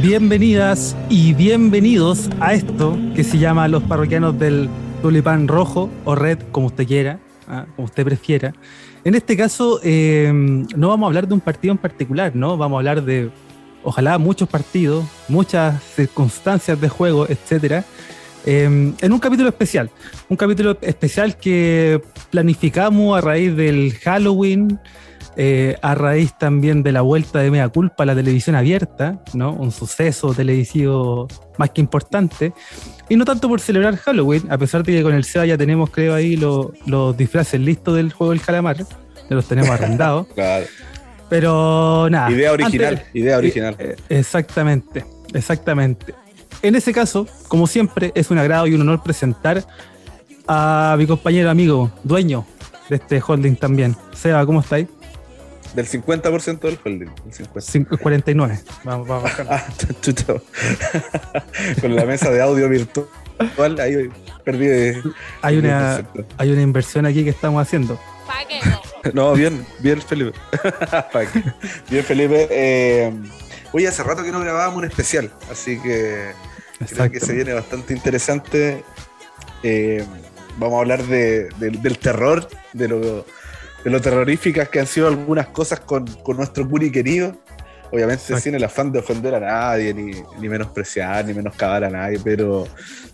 Bienvenidas y bienvenidos a esto que se llama Los Parroquianos del Tulipán Rojo o Red, como usted quiera, ¿ah? como usted prefiera. En este caso, eh, no vamos a hablar de un partido en particular, ¿no? Vamos a hablar de, ojalá, muchos partidos, muchas circunstancias de juego, etcétera. Eh, en un capítulo especial, un capítulo especial que planificamos a raíz del Halloween, eh, a raíz también de la vuelta de Mea Culpa a la televisión abierta, ¿no? Un suceso televisivo más que importante. Y no tanto por celebrar Halloween, a pesar de que con el SEBA ya tenemos, creo, ahí lo- los disfraces listos del juego del calamar, ya los tenemos arrendados. Claro. Pero nada. idea original, antes- idea original. eh, exactamente, exactamente. En ese caso, como siempre, es un agrado y un honor presentar a mi compañero amigo, dueño de este holding también. Seba, ¿cómo estáis? Del 50% del holding. del 50. Cinco- 49. Vamos, vamos a bajar. Ah, chucha. Con la mesa de audio virtual, ahí perdí de. Hay una, el hay una inversión aquí que estamos haciendo. ¿Para qué no? Bien, bien, Felipe. Bien, Felipe. Eh, oye, hace rato que no grabábamos un especial, así que creo que se viene bastante interesante. Eh, vamos a hablar de- del- del terror, de lo, de lo terroríficas que han sido algunas cosas con, con nuestro Curi querido. Obviamente Exacto. sin el afán de ofender a nadie, ni, ni menospreciar, ni menoscabar a nadie, pero,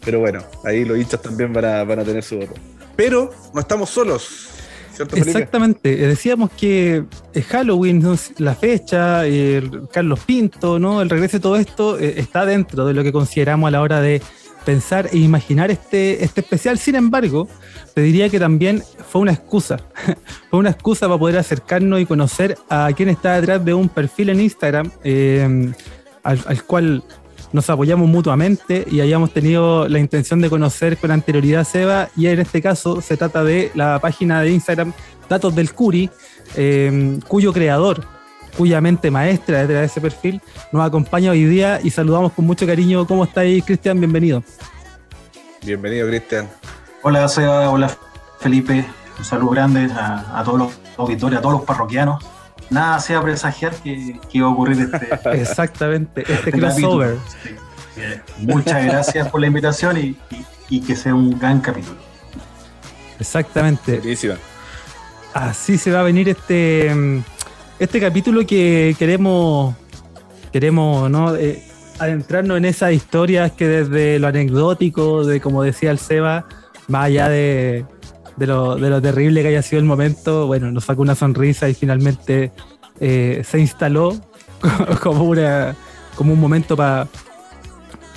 pero bueno, ahí los hinchas también van a, van a tener su voto. Pero no estamos solos, Exactamente, Eh, decíamos que es Halloween, la fecha, el Carlos Pinto, ¿no? el regreso de todo esto eh, está dentro de lo que consideramos a la hora de pensar e imaginar este, este especial. Sin embargo, te diría que también fue una excusa, fue una excusa para poder acercarnos y conocer a quien está detrás de un perfil en Instagram eh, al cual nos apoyamos mutuamente y hayamos tenido la intención de conocer con anterioridad a Seba y en este caso se trata de la página de Instagram Datos del Curi, eh, cuyo creador, cuya mente maestra detrás de ese perfil, nos acompaña hoy día y saludamos con mucho cariño. ¿Cómo estáis, Cristian? Bienvenido. Bienvenido, Cristian. Hola Seba, hola Felipe, un saludo grande a, a todos los auditores, a todos los parroquianos. Nada sea presagiar que, que iba a ocurrir este, Exactamente, este este crossover. Sí. Muchas gracias por la invitación y, y- y que sea un gran capítulo. Exactamente. Buenísima. Así se va a venir este, mm, este capítulo que queremos, queremos ¿no? Eh, adentrarnos en esas historias que desde lo anecdótico, de como decía el Seba, más allá de, de lo, de lo terrible que haya sido el momento, bueno, nos sacó una sonrisa y finalmente eh, se instaló como, una, como un momento para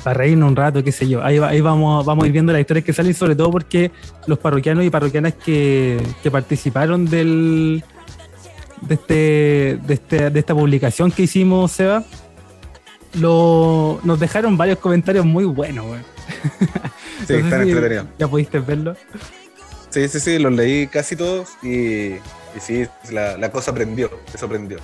para reírnos un rato, qué sé yo. Ahí, va- ahí vamos, vamos a ir viendo las historias que salen, sobre todo porque los parroquianos y parroquianas que, que participaron del, de, este, de, este- de esta publicación que hicimos, Seba, lo, nos dejaron varios comentarios muy buenos. weón. Sí, No están si entretenidos. Ya pudiste verlo. Sí, sí, sí, los leí casi todos y, sí, la, cosa prendió, eso prendió.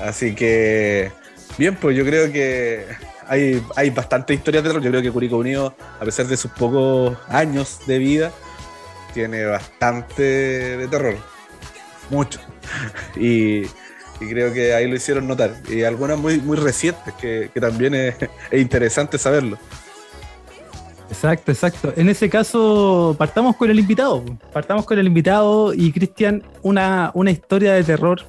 Así que, bien, pues yo creo que hay, hay bastantes historias de terror. Yo creo que Curicó Unido, a pesar de sus pocos años de vida, tiene bastante de terror. Mucho. Y, creo que ahí lo hicieron notar. Y algunas muy, muy recientes, que, que también es interesante saberlo. Exacto, exacto. En ese caso, partamos con el invitado. Partamos con el invitado y Cristian, una, una historia de terror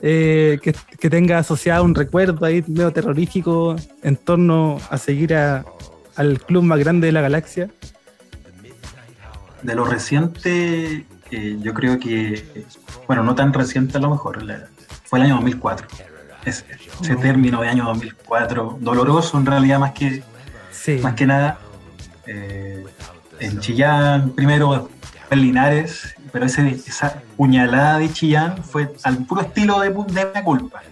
eh, que, que tenga asociado un recuerdo ahí medio terrorífico en torno a seguir a- al club más grande de la galaxia. De lo reciente, eh, yo creo que, bueno, no tan reciente a lo mejor, la- fue el año 2004. Ese, ese término de año 2004, doloroso en realidad más que, Sí, más que nada. Eh, en Chillán, primero en Linares, pero ese, esa puñalada de Chillán fue al puro estilo de, de la culpa.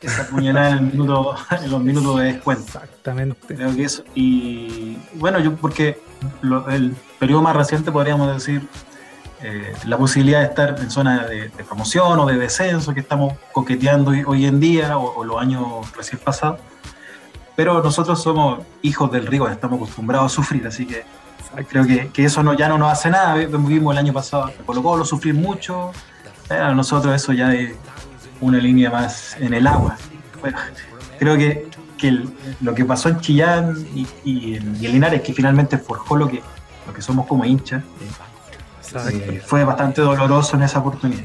Esa puñalada en, el minuto- en los minutos de descuento. exactamente. Creo que eso. Y bueno, yo porque lo- el periodo más reciente podríamos decir eh, la posibilidad de estar en zona de, de promoción o de descenso que estamos coqueteando hoy, hoy en día o, o los años recién pasados. Pero nosotros somos hijos del río, estamos acostumbrados a sufrir, así que Creo que, que, eso no, ya no nos hace nada. Vivimos el año pasado Colo Colo sufrir mucho. A nosotros eso ya es una línea más en el agua. Bueno, creo que, que lo que pasó en Chillán y, y, en, Linares, que finalmente forjó lo que, lo que somos como hinchas, eh, fue bastante doloroso en esa oportunidad.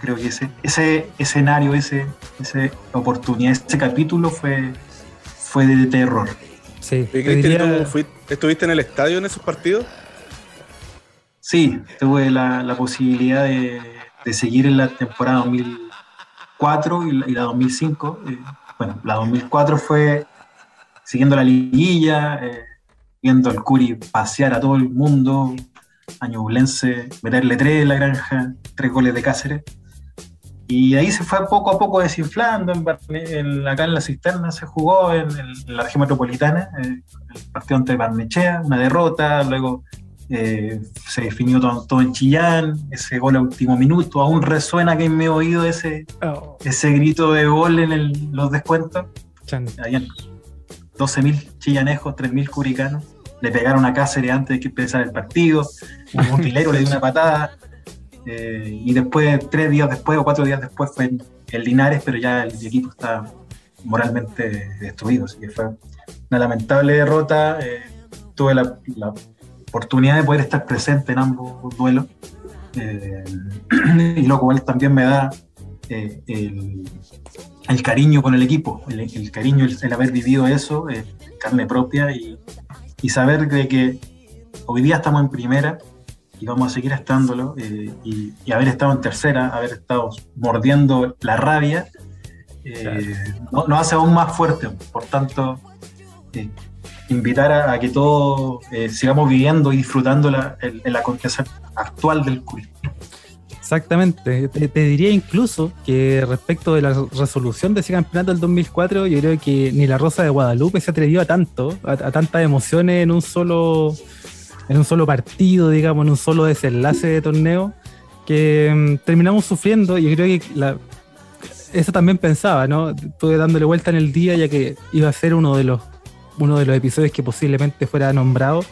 Creo que ese, ese escenario, ese, esa oportunidad, ese capítulo fue, fue de terror. Sí, ¿Estuviste en el estadio en esos partidos? Sí, tuve la, posibilidad de, seguir en la temporada 2004 y la, 2005. Eh, bueno, la 2004 fue siguiendo la liguilla, eh, viendo al Curi pasear a todo el mundo, a Ñublense, meterle tres en la granja, tres goles de Cáceres. Y ahí se fue poco a poco desinflando. En, acá en la cisterna se jugó en, la región metropolitana, eh, el partido ante Barnechea, una derrota, luego eh, se definió todo, en Chillán, ese gol a último minuto, aún resuena que en mi oído ese, oh. ese grito de gol en los descuentos. 12.000 chillanejos, 3.000 curicanos, le pegaron a Cáceres antes de que empezara el partido, un motilero le dio una patada, eh, y después, tres días después o cuatro días después fue en, Linares, pero ya el, equipo está moralmente destruido. Así que fue una lamentable derrota. Eh, tuve la, oportunidad de poder estar presente en ambos duelos. Eh, y lo cual también me da el, cariño con el equipo, el, cariño, el, haber vivido eso, carne propia y, y saber de que hoy día estamos en primera y vamos a seguir estándolo, eh, y, haber estado en tercera, haber estado mordiendo la rabia, eh, nos hace aún más fuerte. Por tanto, eh, invitar a, que todos sigamos viviendo y disfrutando la, el, el acontecer actual del culto. Exactamente. Te, diría incluso que respecto de la resolución de ese campeonato del 2004, yo creo que ni la Rosa de Guadalupe se atrevió a tanto, a tantas emociones en un solo en un solo partido, digamos, en un solo desenlace de torneo, que mm, terminamos sufriendo y creo que eso también pensaba, ¿no? Estuve dándole vuelta en el día ya que iba a ser uno de los, uno de los episodios que posiblemente fuera nombrado.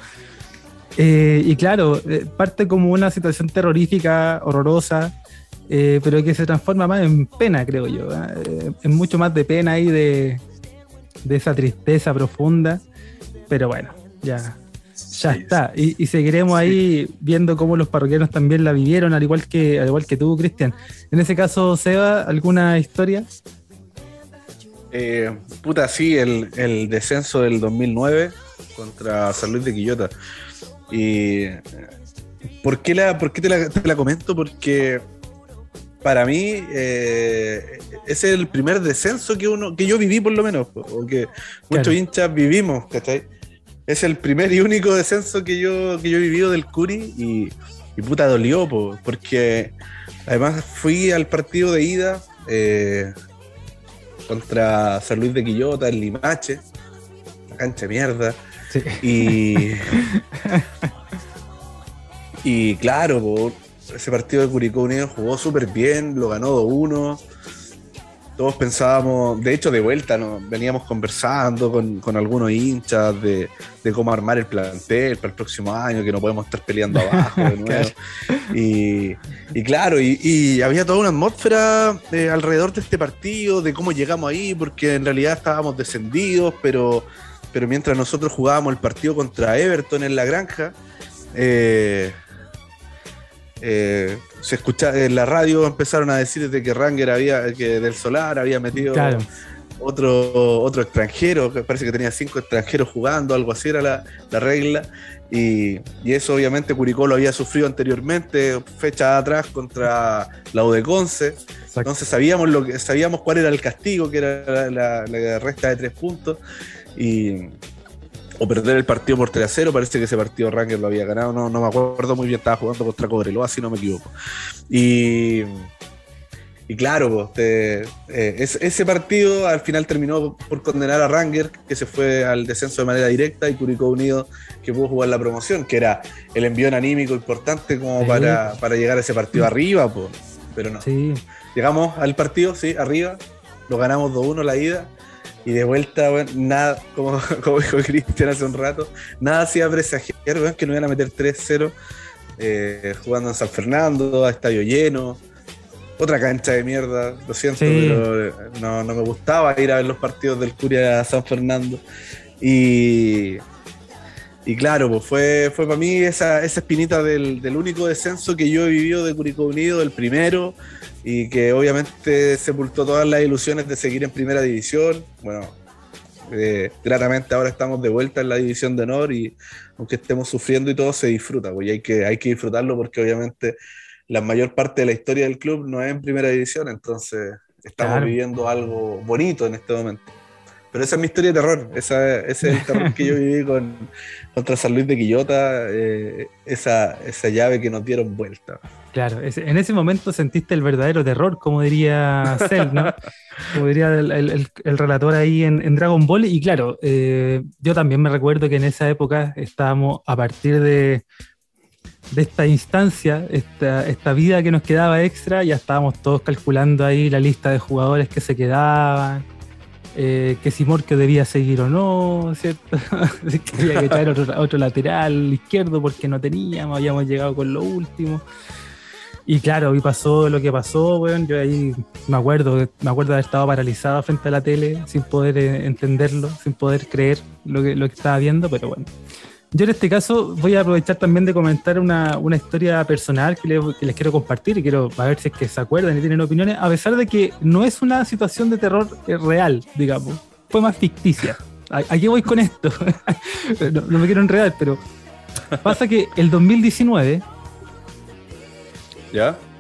Eh, y claro, eh, parte como una situación terrorífica, horrorosa, eh, pero que se transforma más en pena, creo yo. en mucho más de pena y de, de esa tristeza profunda. Pero bueno, ya ya está. Y, seguiremos ahí viendo cómo los parroquianos también la vivieron, al igual que, al igual que tú, Cristian. En ese caso, Seba, ¿alguna historia? Eh, puta, sí, el, descenso del 2009 contra San Luis de Quillota. Y ¿por qué, la, por te, la, comento? Porque para mí eh, es el primer descenso que uno que yo viví por lo menos, o que muchos hinchas vivimos, ¿cachai? Es el primer y único descenso que yo, que yo he vivido del Curi y, puta dolió, porque además fui al partido de ida eh, contra San Luis de Quillota en Limache, la cancha de mierda. Y, y claro, ese partido de Curicó Unido jugó súper bien, lo ganó 2-1 todos pensábamos, de hecho de vuelta, ¿no? veníamos conversando con, algunos hinchas de, cómo armar el plantel para el próximo año, que no podemos estar peleando abajo de nuevo. y, claro, y, había toda una atmósfera eh, alrededor de este partido, de cómo llegamos ahí, porque en realidad estábamos descendidos, pero, pero mientras nosotros jugábamos el partido contra Everton en la granja, eh, eh, se escucha en la radio empezaron a decir de que Ranger había que del Solar había metido otro otro extranjero que parece que tenía cinco extranjeros jugando algo así era la, regla. Y, eso obviamente Curicó lo había sufrido anteriormente fecha atrás contra la U de Conce. Entonces sabíamos lo que sabíamos cuál era el castigo que era la, la resta de tres puntos. Y o perder el partido por 3 a 0. Parece que ese partido Ranger lo había ganado. No, no me acuerdo muy bien. Estaba jugando contra Cobreloa, si no me equivoco. Y, y claro, pues, ese partido al final terminó por condenar a Ranger, que se fue al descenso de manera directa, y Curicó Unido, que pudo jugar la promoción, que era el envío anímico importante como para, llegar a ese partido arriba. Pues. Pero no. Llegamos al partido, sí, arriba. Lo ganamos 2-1 la ida Y de vuelta, bueno, nada, como, como dijo Cristian hace un rato, nada hacía presagiar bueno, que no iban a meter 3-0 eh, jugando en San Fernando, a estadio lleno. Otra cancha de mierda, lo siento, pero no, no, me gustaba ir a ver los partidos del Curia a San Fernando. Y, y claro, pues fue, fue para mí esa, esa espinita del, del, único descenso que yo he vivido de Curicó Unido, el primero, y que obviamente sepultó todas las ilusiones de seguir en primera división. Bueno, eh, gratamente ahora estamos de vuelta en la división de honor y aunque estemos sufriendo y todo, se disfruta, pues hay que, hay que disfrutarlo porque obviamente la mayor parte de la historia del club no es en primera división, entonces estamos viviendo algo bonito en este momento. Pero esa es mi historia de terror, esa, ese es el terror que yo viví con, contra San Luis de Quillota, eh, esa, esa llave que nos dieron vuelta. Claro, en ese momento sentiste el verdadero terror, como diría Cell, ¿no? como diría el, relator ahí en, Dragon Ball. Y claro, eh, yo también me recuerdo que en esa época estábamos a partir de, de esta instancia, esta, esta vida que nos quedaba extra, ya estábamos todos calculando ahí la lista de jugadores que se quedaban. Eh, que si Morque debía seguir o no, ¿cierto? que había que traer otro, lateral izquierdo porque no teníamos, habíamos llegado con lo último. Y claro, y pasó lo que pasó, weón. Yo ahí me acuerdo, me acuerdo de haber estado paralizado frente a la tele sin poder eh, entenderlo, sin poder creer lo que, lo que estaba viendo, pero bueno. Yo en este caso voy a aprovechar también de comentar una, una historia personal que, les les quiero compartir y quiero a ver si es que se acuerdan y tienen opiniones, a pesar de que no es una situación de terror eh, real, digamos, fue más ficticia. Aquí voy con esto. no, no me quiero enredar, pero pasa que el 2019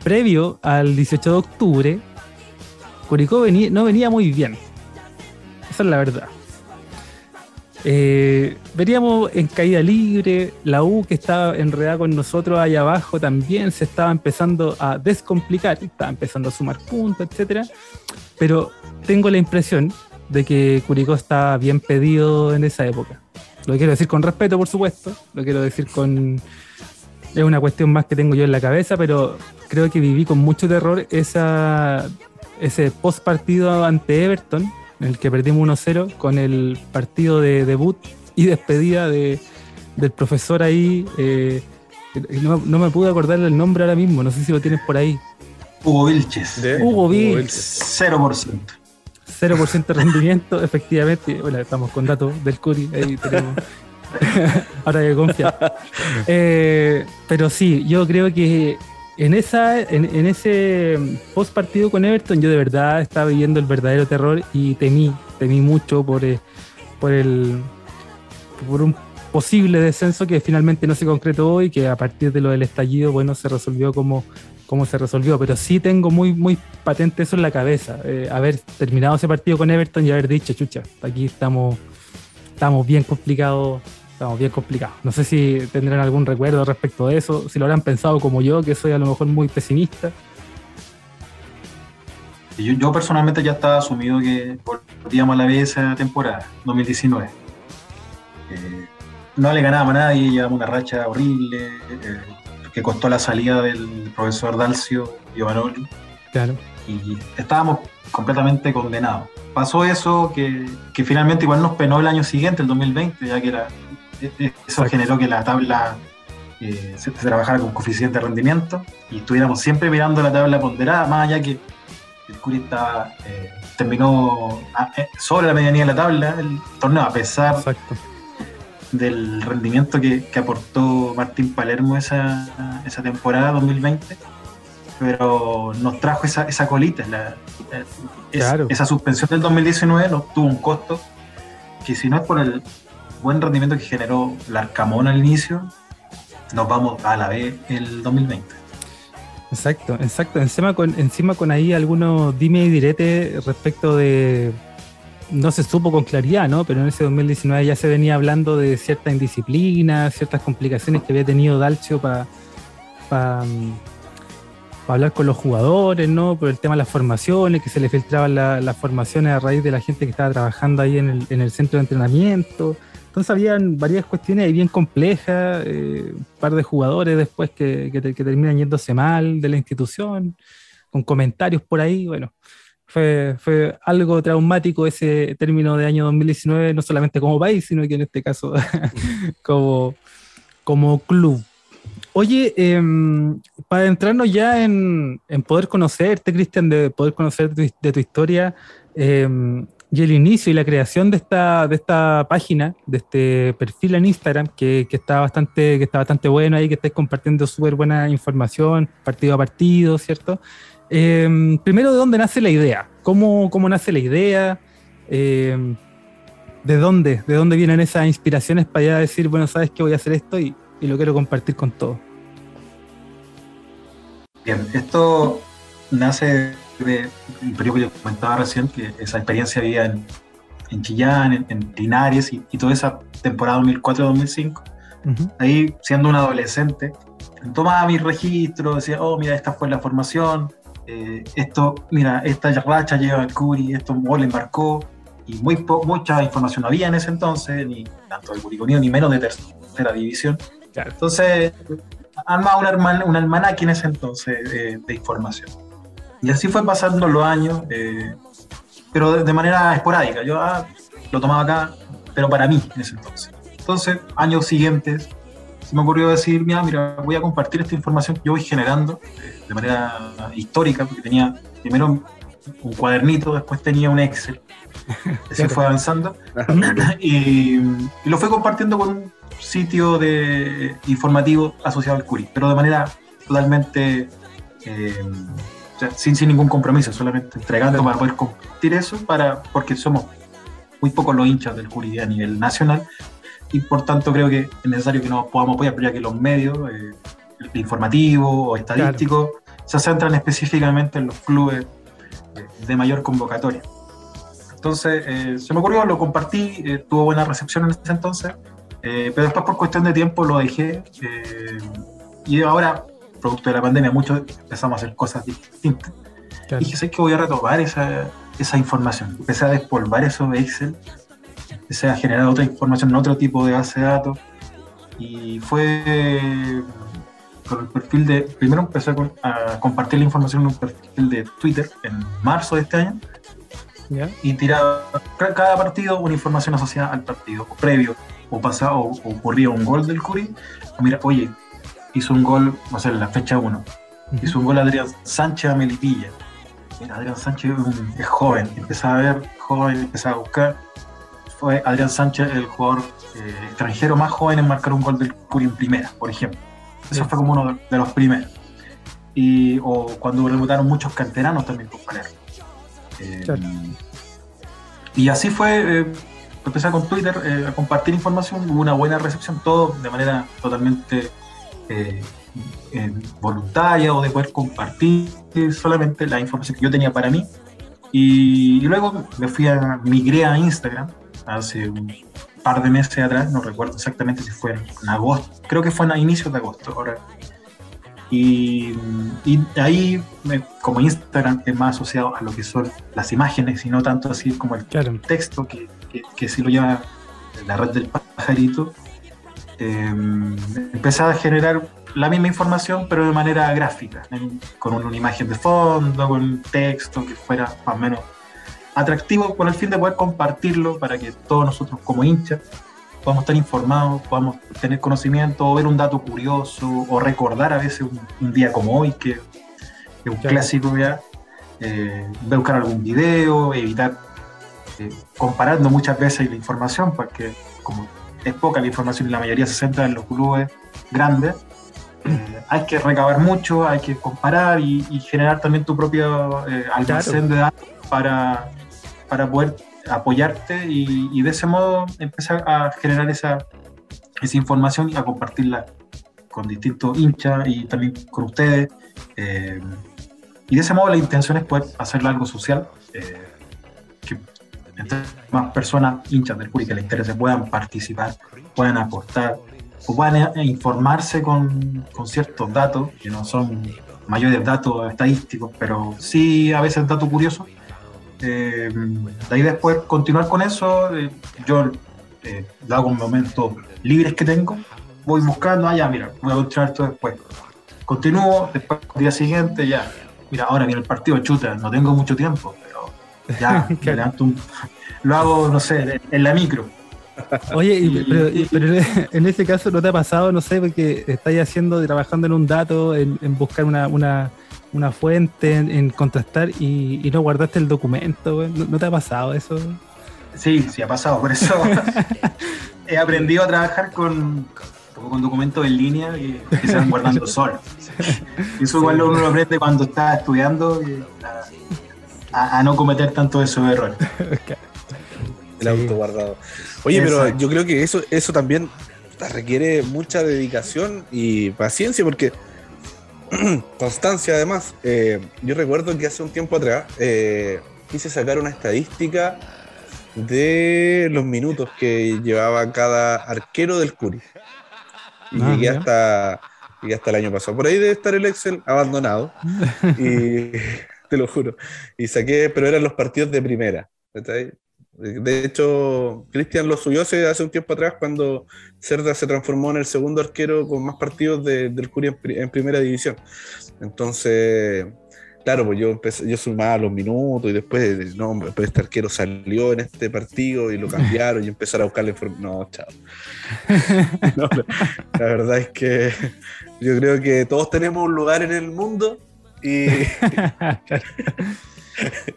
Previo al 18 de octubre, Curicó no venía muy bien. Esa es la verdad. Eh, veníamos en caída libre, la U que estaba enredada con nosotros allá abajo también se estaba empezando a descomplicar, estaba empezando a sumar puntos, etcétera. Pero tengo la impresión de que Curicó estaba bien pedido en esa época. Lo quiero decir con respeto, por supuesto, lo quiero decir con, es una cuestión más que tengo yo en la cabeza, pero creo que viví con mucho terror ese post partido ante Everton, en el que perdimos 1-0, con el partido de debut y despedida de, del profesor ahí. Eh, no, me pude acordar el nombre ahora mismo, no sé si lo tienes por ahí. Hugo Vilches. Hugo Vilches. 0%. 0% de rendimiento, efectivamente. Bueno, estamos con datos del Curi, ahí tenemos. Ahora que confía. Eh, pero sí, yo creo que en, esa, en, ese post partido con Everton, yo de verdad estaba viviendo el verdadero terror y temí, temí mucho por, eh, por, el, por un posible descenso que finalmente no se concretó y que a partir de lo del estallido, bueno, se resolvió como, como se resolvió. Pero sí tengo muy, muy patente eso en la cabeza, eh, haber terminado ese partido con Everton y haber dicho, chucha, aquí estamos, estamos bien complicados estamos bien complicados. No sé si tendrán algún recuerdo respecto de eso, si lo habrán pensado como yo, que soy a lo mejor muy pesimista. Yo, personalmente ya estaba asumido que volvíamos a la vez esa temporada, 2019. Eh, no le ganábamos a nadie, llevamos una racha horrible, eh, que costó la salida del profesor Dalcio Giovanoli. Claro. Y estábamos completamente condenados. Pasó eso que, que finalmente igual nos penó el año siguiente, el 2020, ya que era eso generó que la tabla eh, se, trabajara con coeficiente de rendimiento y estuviéramos siempre mirando la tabla ponderada, más allá que el Curi eh, terminó eh, sobre la medianía de la tabla el torneo, a pesar del rendimiento que, aportó Martín Palermo esa, temporada 2020 pero nos trajo esa, esa colita. Esa suspensión del 2019 nos tuvo un costo que si no es por el, buen rendimiento que generó el Arcamón al inicio, nos vamos a la B el 2020. Exacto, exacto. Encima con, ahí algunos dime y direte respecto de. No se supo con claridad, ¿no? Pero en ese 2019 ya se venía hablando de cierta indisciplina, ciertas complicaciones que había tenido Dalcio para para hablar con los jugadores, ¿no? Por el tema de las formaciones, que se le filtraban las formaciones a raíz de la gente que estaba trabajando ahí en el centro de entrenamiento. Entonces habían varias cuestiones ahí bien complejas, eh, un par de jugadores después que, terminan yéndose mal de la institución, con comentarios por ahí, bueno. Fue, fue algo traumático ese término de año 2019, no solamente como país, sino que en este caso como, como club. Oye, em, para entrarnos ya en, poder conocerte, Cristian, de poder conocer de tu, historia em, y el inicio y la creación de esta, de esta página, de este perfil en Instagram, que, está, bastante, que está bastante bueno ahí, que estáis compartiendo súper buena información, partido a partido, ¿cierto? Em, primero, ¿de dónde nace la idea? ¿Cómo, cómo nace la idea? ¿De dónde? ¿De dónde vienen esas inspiraciones para ya decir, bueno, sabes que voy a hacer esto y, y lo quiero compartir con todos? Bien, esto nace de un periodo que yo comentaba recién, que esa experiencia había en, en Chillán, en, Linares y, toda esa temporada 2004-2005. Ahí, siendo un adolescente, tomaba mis registros, decía, oh, mira, esta fue la formación, eh, esto, mira, esta racha lleva al Curi, esto gol embarcó, y muy mucha información no había en ese entonces, ni tanto del Curicunio, ni menos de tercera división. Entonces, armaba un almanaque en ese entonces eh, de información. Y así fue pasando los años, eh, pero de, manera esporádica. Yo ah, lo tomaba acá, pero para mí en ese entonces. Entonces, años siguientes, se me ocurrió decir, mira, mira, voy a compartir esta información que yo voy generando eh, de manera histórica, porque tenía primero un cuadernito, después tenía un Excel. Así fue avanzando. y, y, lo fui compartiendo con sitio de informativo asociado al Curi, pero de manera totalmente eh, sin, ningún compromiso, solamente entregando para poder compartir eso, para, porque somos muy pocos los hinchas del Curi a nivel nacional y por tanto creo que es necesario que nos podamos apoyar, ya que los medios eh, informativos o estadísticos se centran específicamente en los clubes de mayor convocatoria. Entonces, eh, se me ocurrió, lo compartí, tuvo buena recepción en ese entonces, eh, pero después por cuestión de tiempo lo dejé eh, y ahora, producto de la pandemia, muchos empezamos a hacer cosas distintas. Y dije, sé que voy a retomar esa, esa información. Empecé a despolvar esos Excel, empecé a generar otra información en otro tipo de base de datos y fue con el perfil de, primero empecé a, compartir la información en un perfil de Twitter en marzo de este año y tiraba cada partido una información asociada al partido previo o pasaba o, ocurría un gol del Curi, mira, oye, hizo un gol, no sé, en la fecha 1, hizo un gol Adrián Sánchez a Melipilla. Mira, Adrián Sánchez es joven, empezaba a ver joven, empezaba a buscar. Fue Adrián Sánchez el jugador eh, extranjero más joven en marcar un gol del Curi en primera, por ejemplo. Eso fue como uno de, los primeros. Y, o cuando rebutaron muchos canteranos también por poner. Eh, y así fue. Eh, empecé con Twitter eh, a compartir información, hubo una buena recepción, todo de manera totalmente eh, eh, voluntaria o de poder compartir solamente la información que yo tenía para mí. Y, luego me fui a, migré a Instagram hace un par de meses atrás, no recuerdo exactamente si fue en agosto, creo que fue a inicios de agosto, ahora. Y, y ahí, como Instagram es más asociado a lo que son las imágenes y no tanto así como el texto que que, si lo llama la red del pajarito, eh, empezaba a generar la misma información, pero de manera gráfica, con una imagen de fondo, con texto que fuera más o menos atractivo, con el fin de poder compartirlo para que todos nosotros como hinchas podamos estar informados, podamos tener conocimiento, o ver un dato curioso, o recordar a veces un, día como hoy, que es un clásico ya, eh, buscar algún video, evitar eh, comparando muchas veces la información, porque como es poca la información y la mayoría se centra en los clubes grandes, eh, hay que recabar mucho, hay que comparar y, generar también tu propio eh, almacén de datos para, para poder apoyarte y, de ese modo empezar a generar esa, esa información y a compartirla con distintos hinchas y también con ustedes. y de ese modo la intención es poder hacer algo social entre más personas hinchas del Curi que les interese puedan participar, puedan aportar o puedan informarse con, con ciertos datos que no son mayores datos estadísticos, pero sí a veces datos curiosos. Eh, de ahí después continuar con eso, eh, yo eh, hago un libres que tengo, voy buscando, ah, ya, mira, voy a continuar esto después. Continúo, después el día siguiente, ya, mira, ahora viene el partido, chuta, no tengo mucho tiempo, Ya, me levanto un- lo hago, no sé, en la micro. Oye, y- Y- pero, y- pero en ese caso no te ha pasado, no sé, porque estáis haciendo, trabajando en un dato, en, en buscar una, una, una fuente, en, en contrastar y, y no guardaste el documento, güey. ¿No, no te ha pasado eso? Sí, sí ha pasado, por eso he aprendido a trabajar con, con documentos en línea que, que se van guardando solos. Y eso igual uno lo aprende cuando está estudiando a, a- a no cometer tanto esos errores. El Sí. auto guardado. Oye, pero yo creo que eso, eso también requiere mucha dedicación y paciencia, porque constancia además. Eh, yo recuerdo que hace un tiempo atrás eh, quise sacar una estadística de los minutos que llevaba cada arquero del Curi. Y Ah, llegué hasta, llegué hasta el año pasado. Por ahí debe estar el Excel abandonado. y te lo juro. Y saqué, pero eran los partidos de primera. De hecho, Cristian lo subió hace, hace un tiempo atrás cuando Cerda se transformó en el segundo arquero con más partidos de- del Curi en, en primera división. Entonces, claro, pues yo empecé, yo sumaba los minutos y después, no, pues este arquero salió en este partido y lo cambiaron y empezaron a buscar la información. No, chao. No, la verdad es que yo creo que todos tenemos un lugar en el mundo y,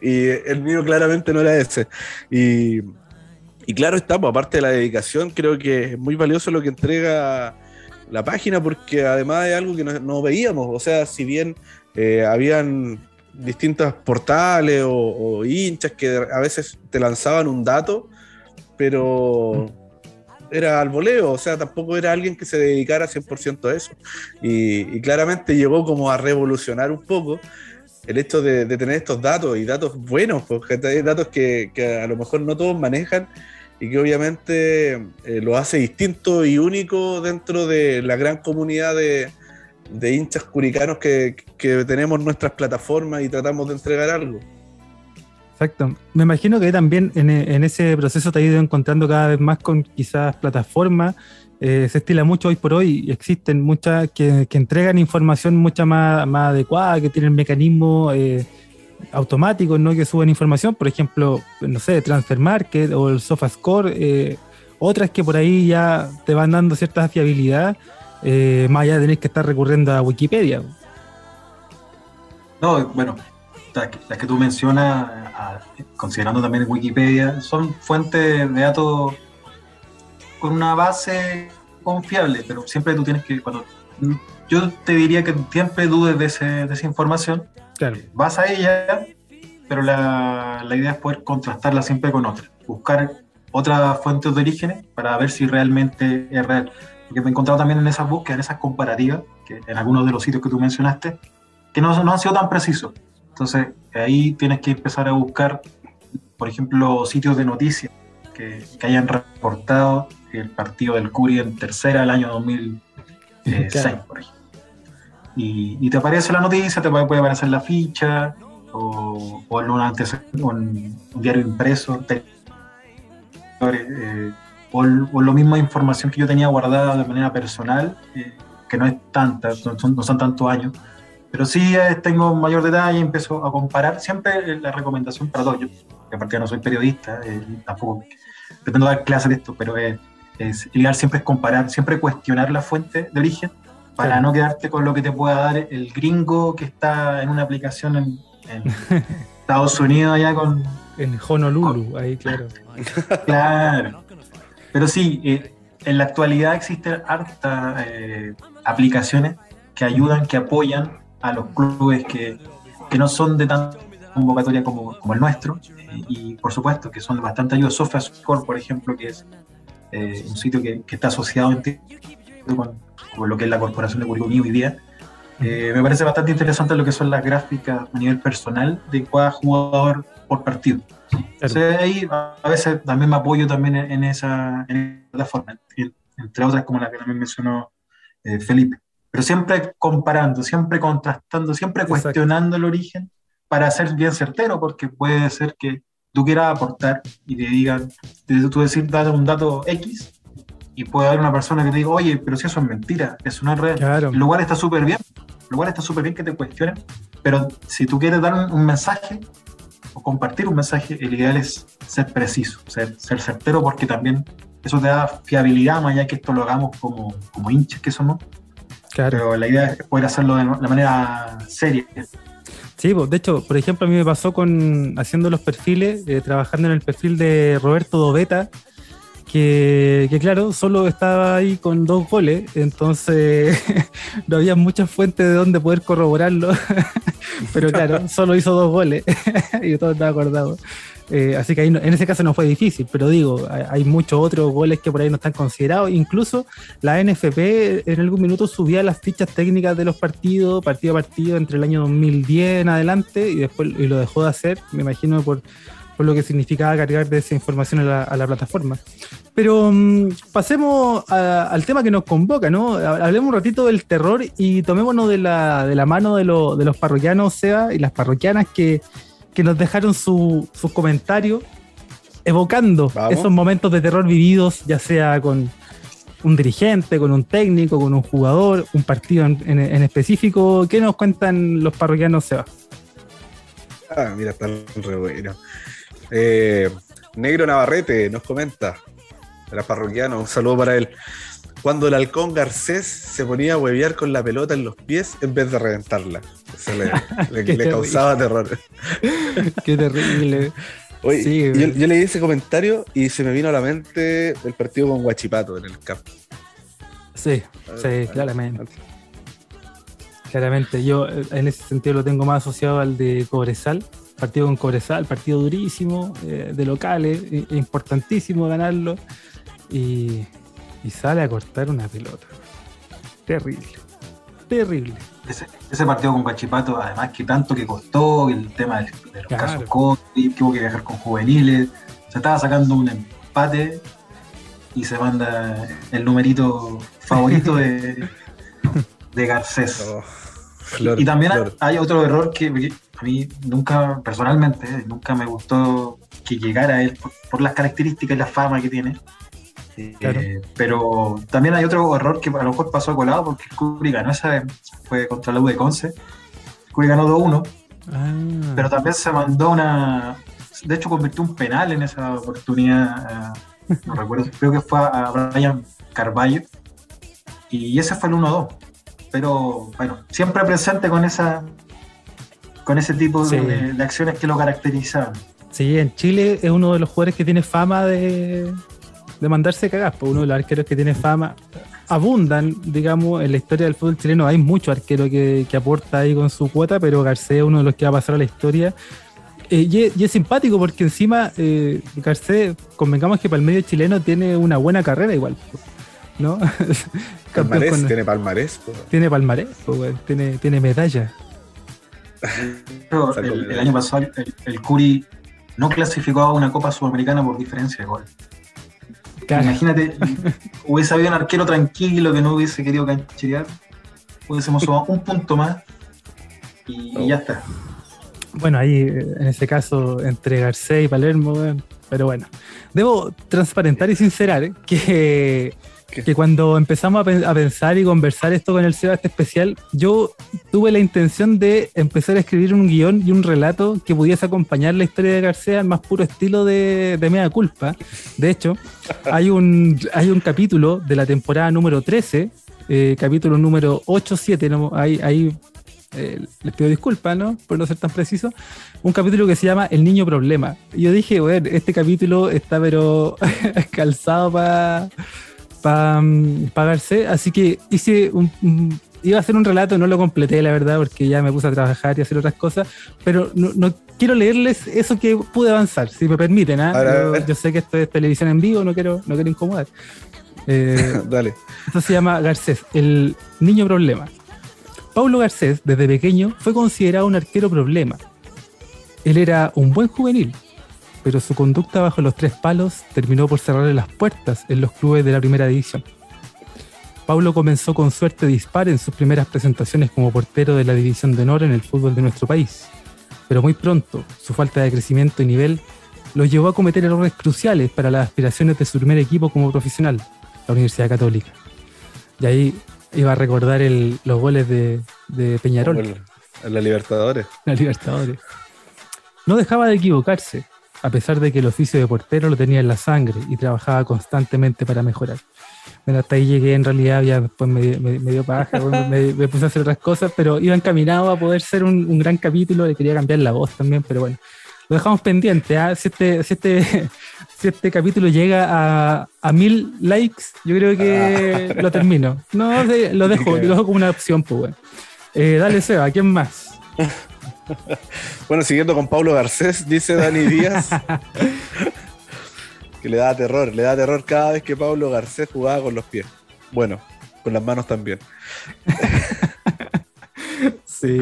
y el mío claramente no era ese. Y, y claro está, pues, aparte de la dedicación, creo que es muy valioso lo que entrega la página porque además es algo que no, no veíamos. O sea, si bien eh, habían distintos portales o, o hinchas que a veces te lanzaban un dato, pero era al voleo, o sea, tampoco era alguien que se dedicara 100% a eso. Y, y claramente llegó como a revolucionar un poco el hecho de, tener estos datos y datos buenos, porque hay datos que, que a lo mejor no todos manejan y que obviamente eh, lo hace distinto y único dentro de la gran comunidad de, de hinchas curicanos que, que tenemos nuestras plataformas y tratamos de entregar algo. Exacto. Me imagino que también en, ese proceso te has ido encontrando cada vez más con quizás plataformas. eh, se estila mucho hoy por hoy existen muchas que, entregan información mucha más, más adecuada, que tienen mecanismos eh, automáticos, ¿no? Que suben información. Por ejemplo, no sé, Transfer Market o el SofaScore. eh, otras que por ahí ya te van dando cierta fiabilidad, eh, más allá de tener que estar recurriendo a Wikipedia. No, bueno, las que, las que tú mencionas, a- considerando también Wikipedia, son fuentes de datos con una base confiable, pero siempre tú tienes que, cuando yo te diría que siempre dudes de, ese- de esa información, Claro. vas a ella, pero la, la idea es poder contrastarla siempre con otra, buscar otras fuentes de orígenes para ver si realmente es real. Porque me he encontrado también en esas búsquedas, en esas comparativas, que en algunos de los sitios que tú mencionaste, que no, no han sido tan precisos. Entonces, ahí tienes que empezar a buscar, por ejemplo, sitios de noticias que, que hayan reportado el partido del Curi en tercera del año 2006, Claro. por ejemplo. Y, y te aparece la noticia, te puede, puede aparecer la ficha, o, o en un en un diario impreso, te- eh, o, o la misma información que yo tenía guardada de manera personal, eh, que no es tanta, no son, no son tantos años, pero sí tengo mayor detalle, empiezo a comparar. Siempre la recomendación para todos, yo que aparte no soy periodista, eh, tampoco pretendo dar clases de esto, pero eh, es, el ideal siempre es comparar, siempre cuestionar la fuente de origen para no quedarte con lo que te pueda dar el gringo que está en una aplicación en, en Estados Unidos allá con, En Honolulu, ahí, claro. Claro. Pero sí, eh, en la actualidad existen hartas eh, aplicaciones que ayudan, que apoyan a los clubes que, que no son de tanta convocatoria como, como el nuestro. eh, y por supuesto que son bastante ayuda. SofaScore, por ejemplo, que es eh, un sitio que, que está asociado en con, con lo que es la corporación de Curicó hoy día. Eh, me parece bastante interesante lo que son las gráficas a nivel personal de cada jugador por partido. Entonces, ahí a veces también me apoyo también en, en esa, en plataforma, en- entre otras como la que también mencionó eh, Felipe. Pero siempre comparando, siempre contrastando, siempre Exacto. cuestionando el origen para ser bien certero, porque puede ser que tú quieras aportar y te digan, tú decir, dar un dato X y puede haber una persona que te diga, oye, pero si eso es mentira, eso no es real. Claro. Lo cual está súper bien, lo cual está súper bien que te cuestionen, pero si tú quieres dar un, un mensaje, o compartir un mensaje, el ideal es ser preciso, ser, ser certero, porque también eso te da fiabilidad, más allá que esto lo hagamos como, como hinchas que somos. Claro. Pero la idea es poder hacerlo de la manera seria. Sí, pues, de hecho, por ejemplo, a mí me pasó con haciendo los perfiles, eh, trabajando en el perfil de Roberto Doveta, que, que, claro, solo estaba ahí con dos goles, entonces no había muchas fuentes de donde poder corroborarlo, pero claro, solo hizo dos goles y todo estaba acordado. Eh, así que en ese caso no fue difícil, pero digo, hay, muchos otros goles que por ahí no están considerados. Incluso la NFP en algún minuto subía las fichas técnicas de los partidos, partido a partido, entre el año 2010 en adelante, y después y lo dejó de hacer, me imagino, por, lo que significaba cargar de esa información a la, plataforma. Pero um, pasemos al tema que nos convoca, ¿no? Hablemos un ratito del terror y tomémonos de la, de la mano de, de los parroquianos, Seba, y las parroquianas que, que nos dejaron sus su comentarios evocando Vamos. esos momentos de terror vividos, ya sea con un dirigente, con un técnico, con un jugador, un partido en, en, en específico. ¿Qué nos cuentan los parroquianos, Seba? Ah, mira, está re bueno. Eh, Negro Navarrete nos comenta, era parroquiano, un saludo para él. Cuando el halcón Garcés se ponía a huevear con la pelota en los pies en vez de reventarla. Eso le, le, le causaba terror. Qué terrible. Oye, sí, yo, yo, leí ese comentario y se me vino a la mente el partido con Guachipato en el campo. Sí, sí, claramente. Claramente, yo en ese sentido lo tengo más asociado al de Cobresal, partido con Cobresal, partido durísimo, eh, de locales, importantísimo ganarlo, y, y, sale a cortar una pelota. Terrible, terrible. Ese, ese partido con Cachipato, además que tanto que costó, el tema de, de los claro. casos COVID, que hubo que viajar con juveniles, se estaba sacando un empate y se manda el numerito favorito de, de Garcés. Oh, flor, y también flor. hay otro error que a mí nunca, personalmente, nunca me gustó que llegara a él por, por las características y la fama que tiene. Claro. Eh, pero también hay otro error que a lo mejor pasó colado porque Curi ganó esa vez, fue contra la U de Conce. Curi ganó 2-1, ah. pero también se mandó una. De hecho, convirtió un penal en esa oportunidad. Uh, no recuerdo, creo que fue a Brian Carballo. Y ese fue el 1-2. Pero bueno, siempre presente con esa con ese tipo sí. de, de, acciones que lo caracterizaban. Sí, en Chile es uno de los jugadores que tiene fama de, de mandarse cagas, pues uno de los arqueros que tiene fama. Abundan, digamos, en la historia del fútbol chileno. Hay muchos arqueros que, que aporta ahí con su cuota, pero Garcés es uno de los que va a pasar a la historia. Eh, y, es, y, es, simpático porque encima eh, Garcés, convengamos que para el medio chileno tiene una buena carrera igual. ¿No? palmarés, con, tiene palmarés. Pues. Tiene palmarés, pues, tiene, tiene medalla. el, el, año pasado el, el, Curi no clasificó a una Copa Sudamericana por diferencia de gol. Claro. Imagínate, hubiese habido un arquero tranquilo que no hubiese querido cancherear, hubiésemos sumado un punto más y, oh. y, ya está. Bueno, ahí en ese caso entre Garcés y Palermo, pero bueno, debo transparentar y sincerar que que cuando empezamos a, pensar y conversar esto con el Seba, este especial, yo tuve la intención de empezar a escribir un guion y un relato que pudiese acompañar la historia de García al más puro estilo de, de Mea Culpa. De hecho, hay un, hay un capítulo de la temporada número 13, eh, capítulo número 8-7, ¿no? ahí, ahí eh, les pido disculpas, ¿no? Por no ser tan preciso, un capítulo que se llama El Niño Problema. Y yo dije, bueno, este capítulo está pero calzado para para pagarse, así que hice un, un, iba a hacer un relato, no lo completé la verdad porque ya me puse a trabajar y a hacer otras cosas, pero no, no quiero leerles eso que pude avanzar, si me permiten, ¿eh? yo, yo, sé que esto es televisión en vivo, no quiero, no quiero incomodar. Eh, Dale. Esto se llama Garcés, el niño problema. Paulo Garcés, desde pequeño, fue considerado un arquero problema. Él era un buen juvenil, pero su conducta bajo los tres palos terminó por cerrarle las puertas en los clubes de la primera división. Paulo comenzó con suerte dispar en sus primeras presentaciones como portero de la división de honor en el fútbol de nuestro país, pero muy pronto su falta de crecimiento y nivel lo llevó a cometer errores cruciales para las aspiraciones de su primer equipo como profesional, la Universidad Católica. Y ahí iba a recordar el, los goles de, de Peñarol. En la Libertadores. La Libertadores. no dejaba de equivocarse, a pesar de que el oficio de portero lo tenía en la sangre y trabajaba constantemente para mejorar. Bueno, hasta ahí llegué, en realidad ya después me, dio paja, me, puse a hacer otras cosas, pero iba encaminado a poder ser un, gran capítulo, le quería cambiar la voz también, pero bueno, lo dejamos pendiente. ¿ah? Si, este, si, este, si este capítulo llega a, mil likes, yo creo que lo termino. No, lo dejo, lo dejo como una opción, pues bueno. Eh, dale, Seba, ¿quién más? bueno, siguiendo con Pablo Garcés, dice Dani Díaz. que le da terror, le da terror cada vez que Pablo Garcés jugaba con los pies. Bueno, con las manos también. sí,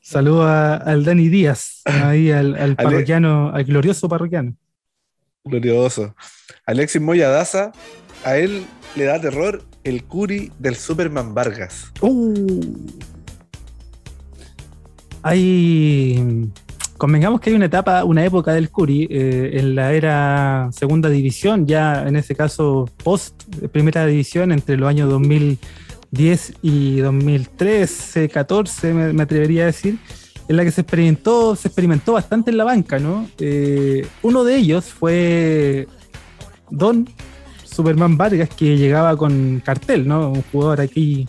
saludo al Dani Díaz, ahí al, parroquiano, al glorioso parroquiano. Glorioso. Alexis Moya Daza, a él le da terror el Curi del Superman Vargas. Uh. Hay convengamos que hay una etapa, una época del Curi eh, en la era segunda división, ya en ese caso post primera división, entre los años 2010 y 2013, 14, me, atrevería a decir, en la que se experimentó, se experimentó bastante en la banca, ¿no? Eh, uno de ellos fue Don Superman Vargas, que llegaba con cartel, ¿no? Un jugador aquí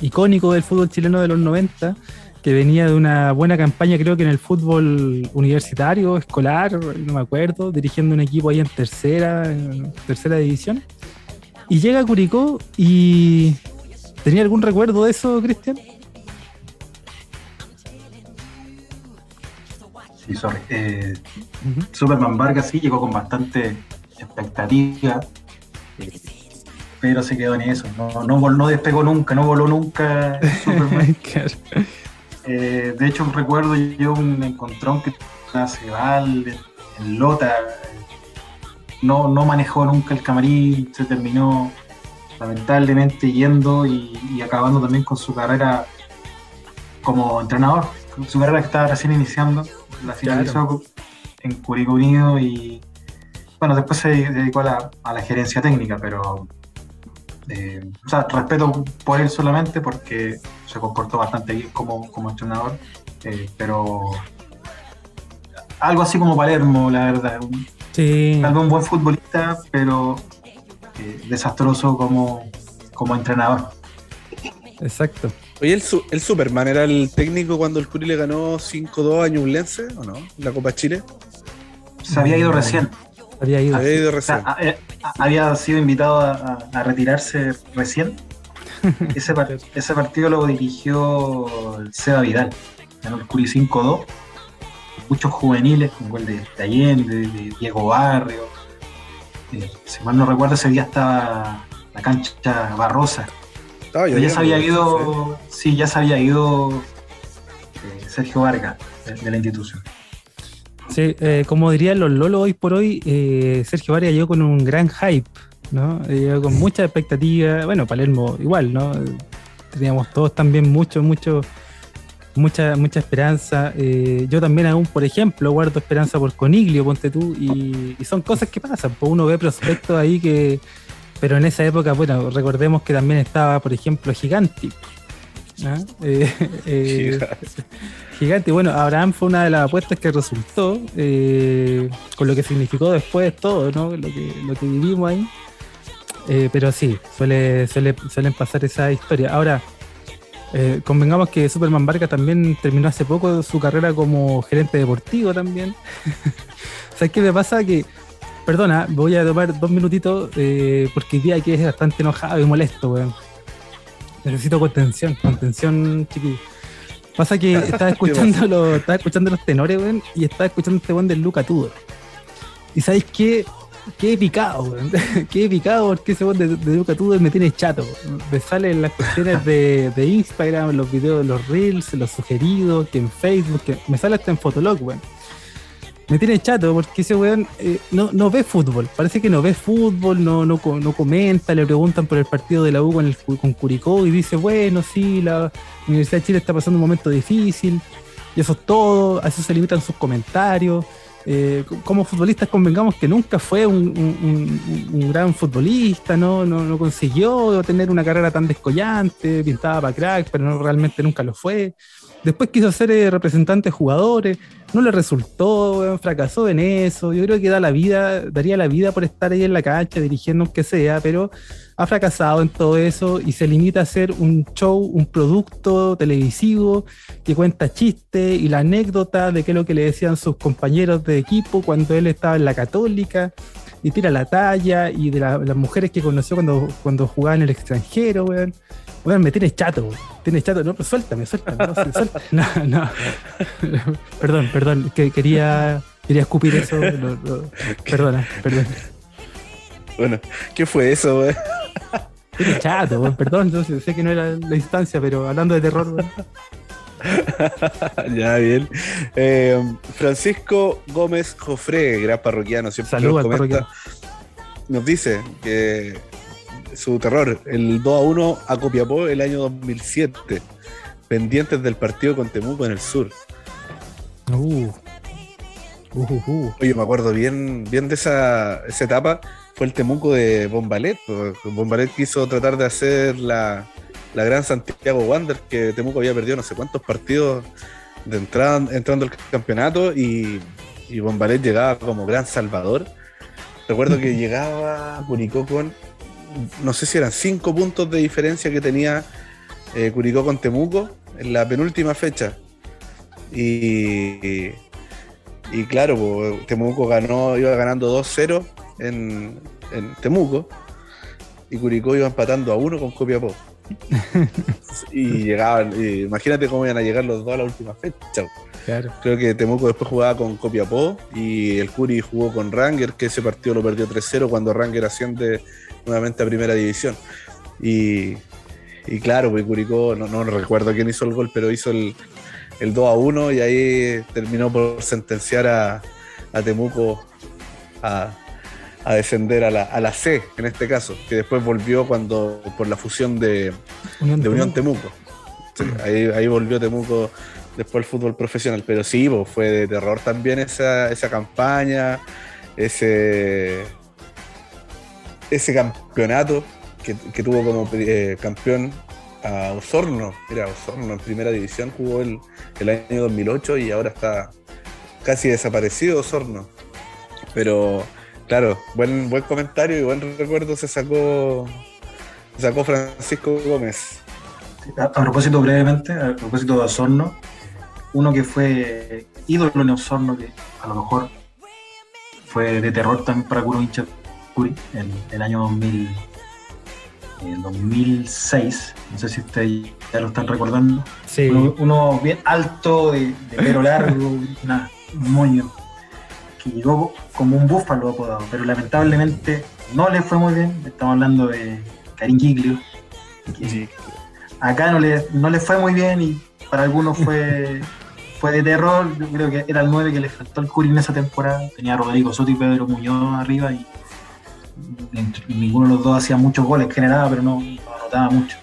icónico del fútbol chileno de los 90 que venía de una buena campaña, creo que en el fútbol universitario, escolar, no me acuerdo, dirigiendo un equipo ahí en tercera, en tercera división. Y llega a Curicó y. ¿Tenía algún recuerdo de eso, Cristian? Sí, sorry. Eh, Superman Vargas sí llegó con bastante expectativa, pero se quedó en eso. No, no, no despegó nunca, no voló nunca. Superman. Eh, de hecho, recuerdo yo un encontrón que Cebal en Lota no, no manejó nunca el camarín, se terminó lamentablemente yendo y, acabando también con su carrera como entrenador. Su carrera que estaba recién iniciando, la finalizó en Curicó Unido y bueno, después se dedicó a la, a la gerencia técnica, pero eh, o sea, respeto por él solamente porque se comportó bastante bien como, como entrenador, eh, pero algo así como Palermo, la verdad. Sí. Tal un buen futbolista, pero eh, desastroso como, como entrenador. Exacto. Oye, el, el, Superman era el técnico cuando el Curi le ganó 5-2 a Ñublense, ¿o no? La Copa Chile. Se había ido recién. Había ido. Había ido recién. Eh, había sido invitado a, retirarse recién. Ese, ese, partido lo dirigió el Seba Vidal. Ganó el Curi 5-2. Muchos juveniles, con gol de, Allende, de, Diego Barrio. Eh, si mal no recuerdo, ese día estaba la cancha Barrosa. ya se había ido, sí, ya se había ido eh, Sergio Vargas de la institución. Sí, eh, como dirían los Lolos hoy por hoy, eh, Sergio Vargas llegó con un gran hype, ¿no? Llegó con mucha expectativa. Bueno, Palermo igual, ¿no? Teníamos todos también mucho, mucho, mucha, mucha esperanza. Eh, yo también aún, por ejemplo, guardo esperanza por Coniglio, ponte tú, y, son cosas que pasan. Pues uno ve prospectos ahí que. Pero en esa época, bueno, recordemos que también estaba, por ejemplo, Giganti. ¿Ah? gigante. Bueno, Abraham fue una de las apuestas que resultó, eh, con lo que significó después todo, ¿no? Lo que, lo que vivimos ahí. Eh, pero sí, suele, suelen pasar esa historia. Ahora, eh, convengamos que Superman Vargas también terminó hace poco su carrera como gerente deportivo también. ¿Sabes qué me pasa? Que, perdona, voy a tomar dos minutitos porque el día que es bastante enojado y molesto, weón. Necesito contención, contención, chiquillo. Pasa que estaba escuchando, los, estaba escuchando los tenores, weón, y estaba escuchando este weón del Luca Tudor. Y sabéis qué, qué picado, weón. qué picado porque ese weón de, de, Luca Tudor me tiene chato. Me salen las cuestiones de, de Instagram, los videos, los reels, los sugeridos, que en Facebook, que me sale hasta en Fotolog, weón me tiene chato porque ese weón eh, no, no, ve fútbol. Parece que no ve fútbol, no, no, no, comenta, le preguntan por el partido de la U con, el, con Curicó y dice, bueno, sí, la Universidad de Chile está pasando un momento difícil y eso es todo, a eso se limitan sus comentarios. Eh, como futbolistas convengamos que nunca fue un, gran futbolista, ¿no? No, no, consiguió tener una carrera tan descollante, pintaba para crack, pero no, realmente nunca lo fue. Después quiso ser eh, representante de jugadores, no le resultó, fracasó en eso. Yo creo que da la vida, daría la vida por estar ahí en la cancha, dirigiendo aunque sea, pero ha fracasado en todo eso y se limita a hacer un show, un producto televisivo que cuenta chistes y la anécdota de qué es lo que le decían sus compañeros de equipo cuando él estaba en la católica y tira la talla y de la- las mujeres que conoció cuando, cuando jugaba en el extranjero, weón. Weón, me tienes chato, weón. Tienes chato. No, pero suéltame, suéltame. No, suéltame. no, no. perdón, perdón. Que, quería, quería escupir eso. no, no. Perdona, perdón. Bueno, ¿qué fue eso, weón? Tienes chato, weón. Perdón, yo sé que no era la instancia, pero hablando de terror, weón. ya, bien. Eh, Francisco Gómez Jofre, gran parroquiano, siempre Saludos nos comenta, nos dice que su terror, el 2 a 1 a Copiapó el año 2007, pendientes del partido con Temuco en el sur. Uh. Uh, uh, uh. Oye, me acuerdo bien, bien de esa, esa etapa, fue el Temuco de Bombalet. Bombalet quiso tratar de hacer la, la gran Santiago Wander, que Temuco había perdido no sé cuántos partidos de entrada, entrando al campeonato y, y Bombalet llegaba como gran salvador. Recuerdo que llegaba Curicó con, no sé si eran cinco puntos de diferencia que tenía eh, Curicó con Temuco en la penúltima fecha. Y, y claro, Temuco ganó, iba ganando 2-0 en, en Temuco y Curicó iba empatando a uno con Copiapó. Y llegaban, y imagínate cómo iban a llegar los dos a la última fecha. Claro. Creo que Temuco después jugaba con Copiapó y el Curi jugó con Ranger, que ese partido lo perdió 3-0 cuando Ranger asciende nuevamente a primera división. Y, y claro, pues Curicó, no, no recuerdo quién hizo el gol, pero hizo el, el 2 a 1 y ahí terminó por sentenciar a, a Temuco a, a descender a la, a la C, en este caso, que después volvió cuando por la fusión de, de Unión Temuco. Sí, ahí, ahí volvió Temuco después el fútbol profesional. Pero sí, pues, fue de terror también esa, esa campaña, ese, ese campeonato que, que tuvo como eh, campeón a Osorno. Era Osorno en primera división, jugó el, el año 2008 y ahora está casi desaparecido Osorno. Pero claro, buen, buen comentario y buen recuerdo se sacó, se sacó Francisco Gómez. A, a propósito, brevemente, a propósito de Osorno, uno que fue ídolo en Osorno, que a lo mejor fue de terror también para Kuro Hincha Curi en el año 2000, en 2006. No sé si ustedes ya lo están recordando. Sí. Uno, uno bien alto, de, de pelo largo, una- un moño, que llegó como un búfalo apodado, pero lamentablemente no le fue muy bien. Estamos hablando de Karim Giglio. que acá no le, no le fue muy bien y para algunos fue, fue de terror. Yo creo que era el 9 que le faltó al Curi en esa temporada. Tenía a Rodrigo Soto y Pedro Muñoz arriba y, ninguno de los dos hacía muchos goles, generaba, pero no, no anotaba mucho.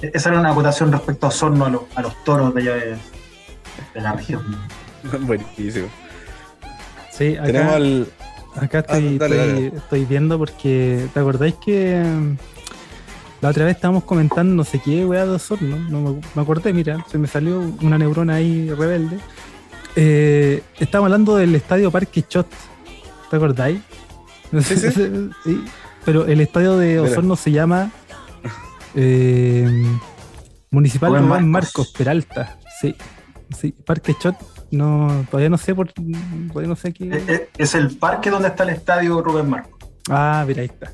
Esa era una acotación respecto a Osorno, a, los- a los toros de allá de, de la región. Buenísimo. Sí, acá, Tenemos al. acá estoy, Ah, dale, estoy- dale. estoy viendo porque, ¿te acordáis que la otra vez estábamos comentando no sé qué weá de Osorno? No me, me acordé, mira, se me salió una neurona ahí rebelde. Eh, estábamos hablando del estadio Parque Chot, ¿te acordáis? No Sí, sé, sí. sí, Pero el estadio de Mira. Osorno se llama eh, Municipal Rubén Marcos. Marcos Peralta. Sí, sí, Parque Chot. No, todavía no sé por, todavía no sé qué. Es, es- es el parque donde está el estadio Rubén Marcos. Ah, mira, ahí está.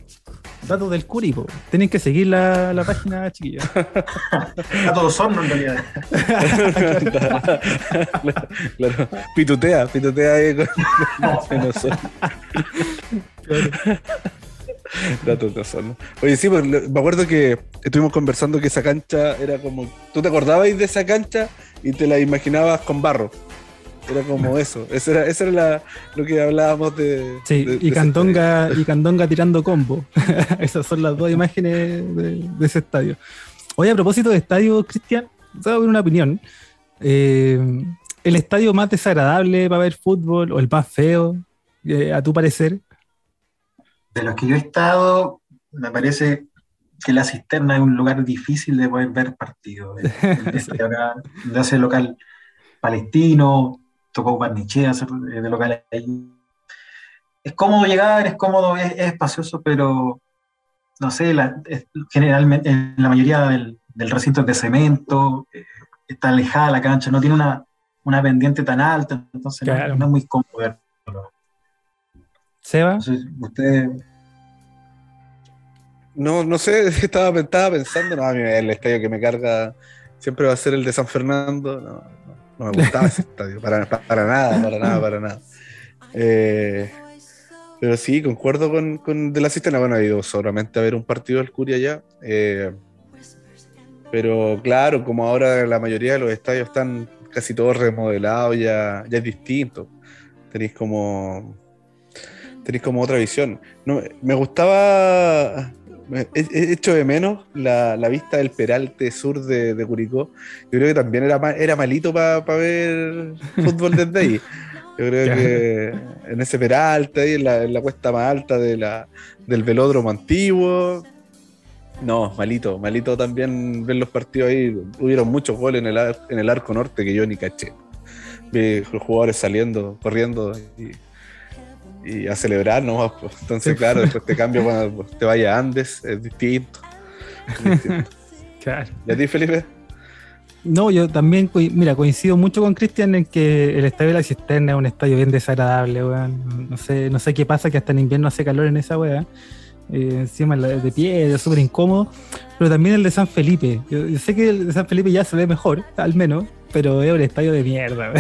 Datos del Curi, po. Tienen que seguir la, la página, chiquillos. Todo Osorno en realidad. claro, pitutea, pitutea ahí con, nosotros. Datos de Osorno. Oye, sí, pues, me acuerdo que estuvimos conversando que esa cancha era como. ¿Tú te acordabas de esa cancha y te la imaginabas con barro? Era como eso. Eso era, eso era la- lo que hablábamos de. Sí, de- de y ese Candonga, y Candonga tirando combo. Esas son las dos imágenes de, de ese estadio. Oye, a propósito de estadio, Cristian, te voy a dar una opinión. Eh, ¿El estadio más desagradable para ver fútbol o el más feo, eh, a tu parecer? De los que yo he estado, me parece que la cisterna es un lugar difícil de poder ver partidos. Acá, de hace local palestino, tocó Barnichea hacer de local ahí. Es cómodo llegar, es cómodo, es, espacioso, pero no sé, generalmente en la mayoría del, recinto es de cemento, eh, está alejada la cancha, no tiene una, una pendiente tan alta, entonces no, es muy cómodo verlo. ¿Seba? usted no, no sé, estaba, estaba pensando, no, a mí el estadio que me carga siempre va a ser el de San Fernando. No, no, me gustaba ese estadio, para, para, nada, para nada, para nada. Eh, pero sí, concuerdo con, con de la cisterna. Bueno, he ido solamente a ver un partido del Curia ya. Eh, pero claro, como ahora la mayoría de los estadios están casi todos remodelados, ya, ya es distinto. Tenéis como tenéis como otra visión. No, me gustaba he hecho de menos la, vista del Peralte Sur de, Curicó. Yo creo que también era, era malito para ver fútbol desde ahí. Yo creo que en ese Peralte, ahí en la, cuesta más alta de la, del velódromo antiguo. No, malito, malito también ver los partidos ahí. Hubieron muchos goles en el, en el arco norte que yo ni caché. Vi los jugadores saliendo, corriendo y y a celebrar nomás. Pues. Entonces, claro, después te cambio cuando te vayas a Andes, es distinto. claro. ¿Y a ti, Felipe? No, yo también, mira, coincido mucho con Cristian en que el estadio de la Cisterna es un estadio bien desagradable, weón. No sé, no sé qué pasa que hasta en invierno hace calor en esa weá. Eh, encima de pie, es súper incómodo. Pero también el de San Felipe. Yo, sé que el de San Felipe ya se ve mejor, al menos, pero es un estadio de mierda,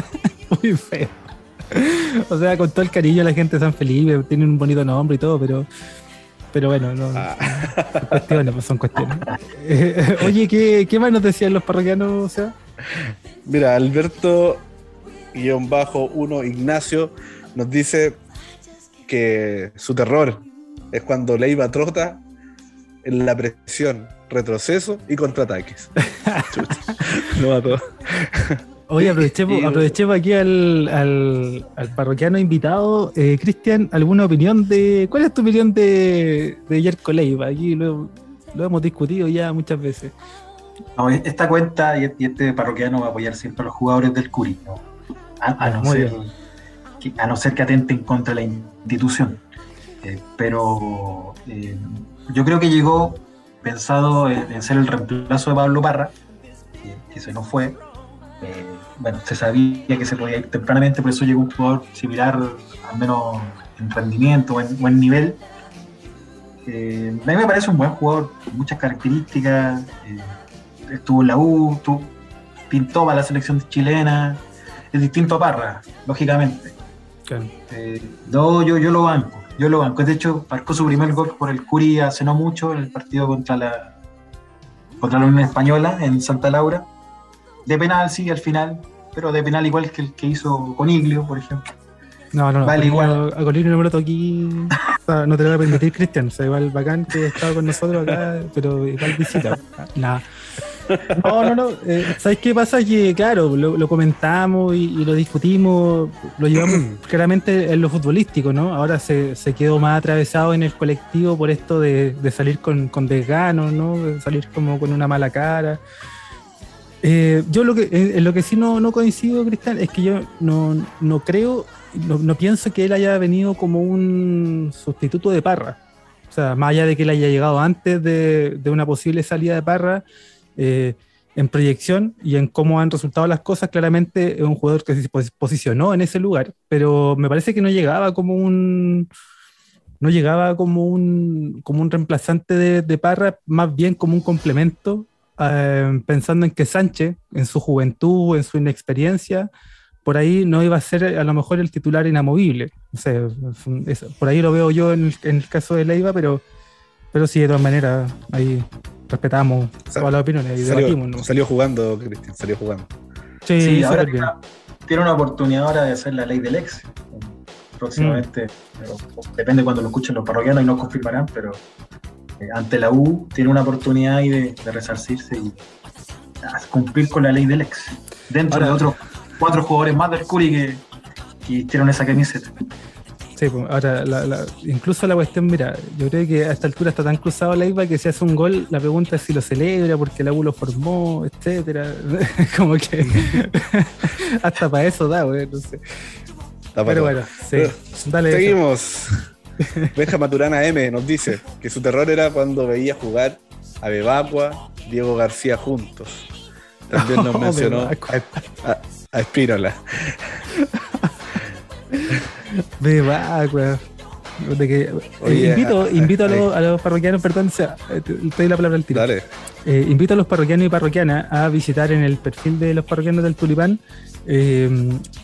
Muy feo. o sea, con todo el cariño a la gente de San Felipe, tiene un bonito nombre y todo, pero pero bueno, no, ah. son cuestiones, pues son cuestiones. Eh, oye, ¿qué, ¿qué, más nos decían los parroquianos? O sea? Mira, Alberto, guion bajo uno, Ignacio, nos dice que su terror es cuando Leiva trota en la presión, retroceso y contraataques. no a todo. Oye, aprovechemos, aquí al, parroquiano invitado. Eh, Cristian, ¿alguna opinión de. ¿Cuál es tu opinión de, de Yerko Leiva? Aquí lo, hemos discutido ya muchas veces. esta cuenta y este parroquiano va a apoyar siempre a los jugadores del Curi, a, no ser, que, a, no ser, que, atenten contra la institución. Eh, pero eh, yo creo que llegó pensado en, ser el reemplazo de Pablo Parra, que, que se nos fue bueno, se sabía que se podía ir tempranamente, por eso llegó un jugador similar, al menos en rendimiento, en buen nivel. Eh, a mí me parece un buen jugador, con muchas características. Eh, estuvo en la U, pintó para la selección chilena. Es distinto a Parra, lógicamente. Eh, no, yo, yo lo banco, yo lo banco. De hecho, marcó su primer gol por el Curi hace no mucho en el partido contra la contra la Unión Española en Santa Laura. De penal, sí, al final pero de penal igual que el que hizo con Iglio, por ejemplo. No, no, no. Vale, igual. A Coniglio no me lo aquí. no te lo voy a permitir, Cristian. O sea, igual bacán que estado con nosotros acá, pero igual visita. Nada. No, no, no. Eh, ¿Sabes qué pasa? Que, claro, lo, comentamos y, lo discutimos, lo llevamos claramente en lo futbolístico, ¿no? Ahora se, se, quedó más atravesado en el colectivo por esto de, de salir con, con desgano, ¿no? De salir como con una mala cara. Eh, yo lo que, en lo que sí no, no coincido, Cristian, es que yo no, no creo, no, no, pienso que él haya venido como un sustituto de Parra. O sea, más allá de que él haya llegado antes de, de una posible salida de Parra, eh, en proyección y en cómo han resultado las cosas, claramente es un jugador que se posicionó en ese lugar, pero me parece que no llegaba como un no llegaba como un, como un reemplazante de, de Parra, más bien como un complemento eh, pensando en que Sánchez, en su juventud, en su inexperiencia, por ahí no iba a ser a lo mejor el titular inamovible. por ahí lo veo yo en el, caso de Leiva, pero, pero sí, de todas maneras, ahí respetamos todas las opiniones y salió, debatimos. Salió jugando, Cristian, salió jugando. Sí, ahora tiene una oportunidad ahora de hacer la ley del ex próximamente. Mm. depende cuando lo escuchen los parroquianos y no confirmarán, pero ante la U tiene una oportunidad ahí de, resarcirse y cumplir con la ley del ex. Dentro de otros cuatro jugadores más del Curi que, que hicieron esa camiseta. Sí, pues, ahora, la- la- incluso la cuestión, mira, yo creo que a esta altura está tan cruzado la IVA que si hace un gol, la pregunta es si lo celebra, porque la U lo formó, etcétera. Como que hasta para eso da, güey, no sé. Pero todo. bueno, sí. Pero Dale. eso. Benja Maturana M nos dice que su terror era cuando veía jugar a Bebacua, Diego García juntos. También nos Oh, mencionó Bebacua. a, a, a Espínola. Beba, güey. De que, eh, Oye, invito, ah, invito a, los, a los parroquianos, perdón, sea, eh, te, te doy la palabra al tiro. Dale. Eh, invito a los parroquianos y parroquianas a visitar en el perfil de los parroquianos del Tulipán eh,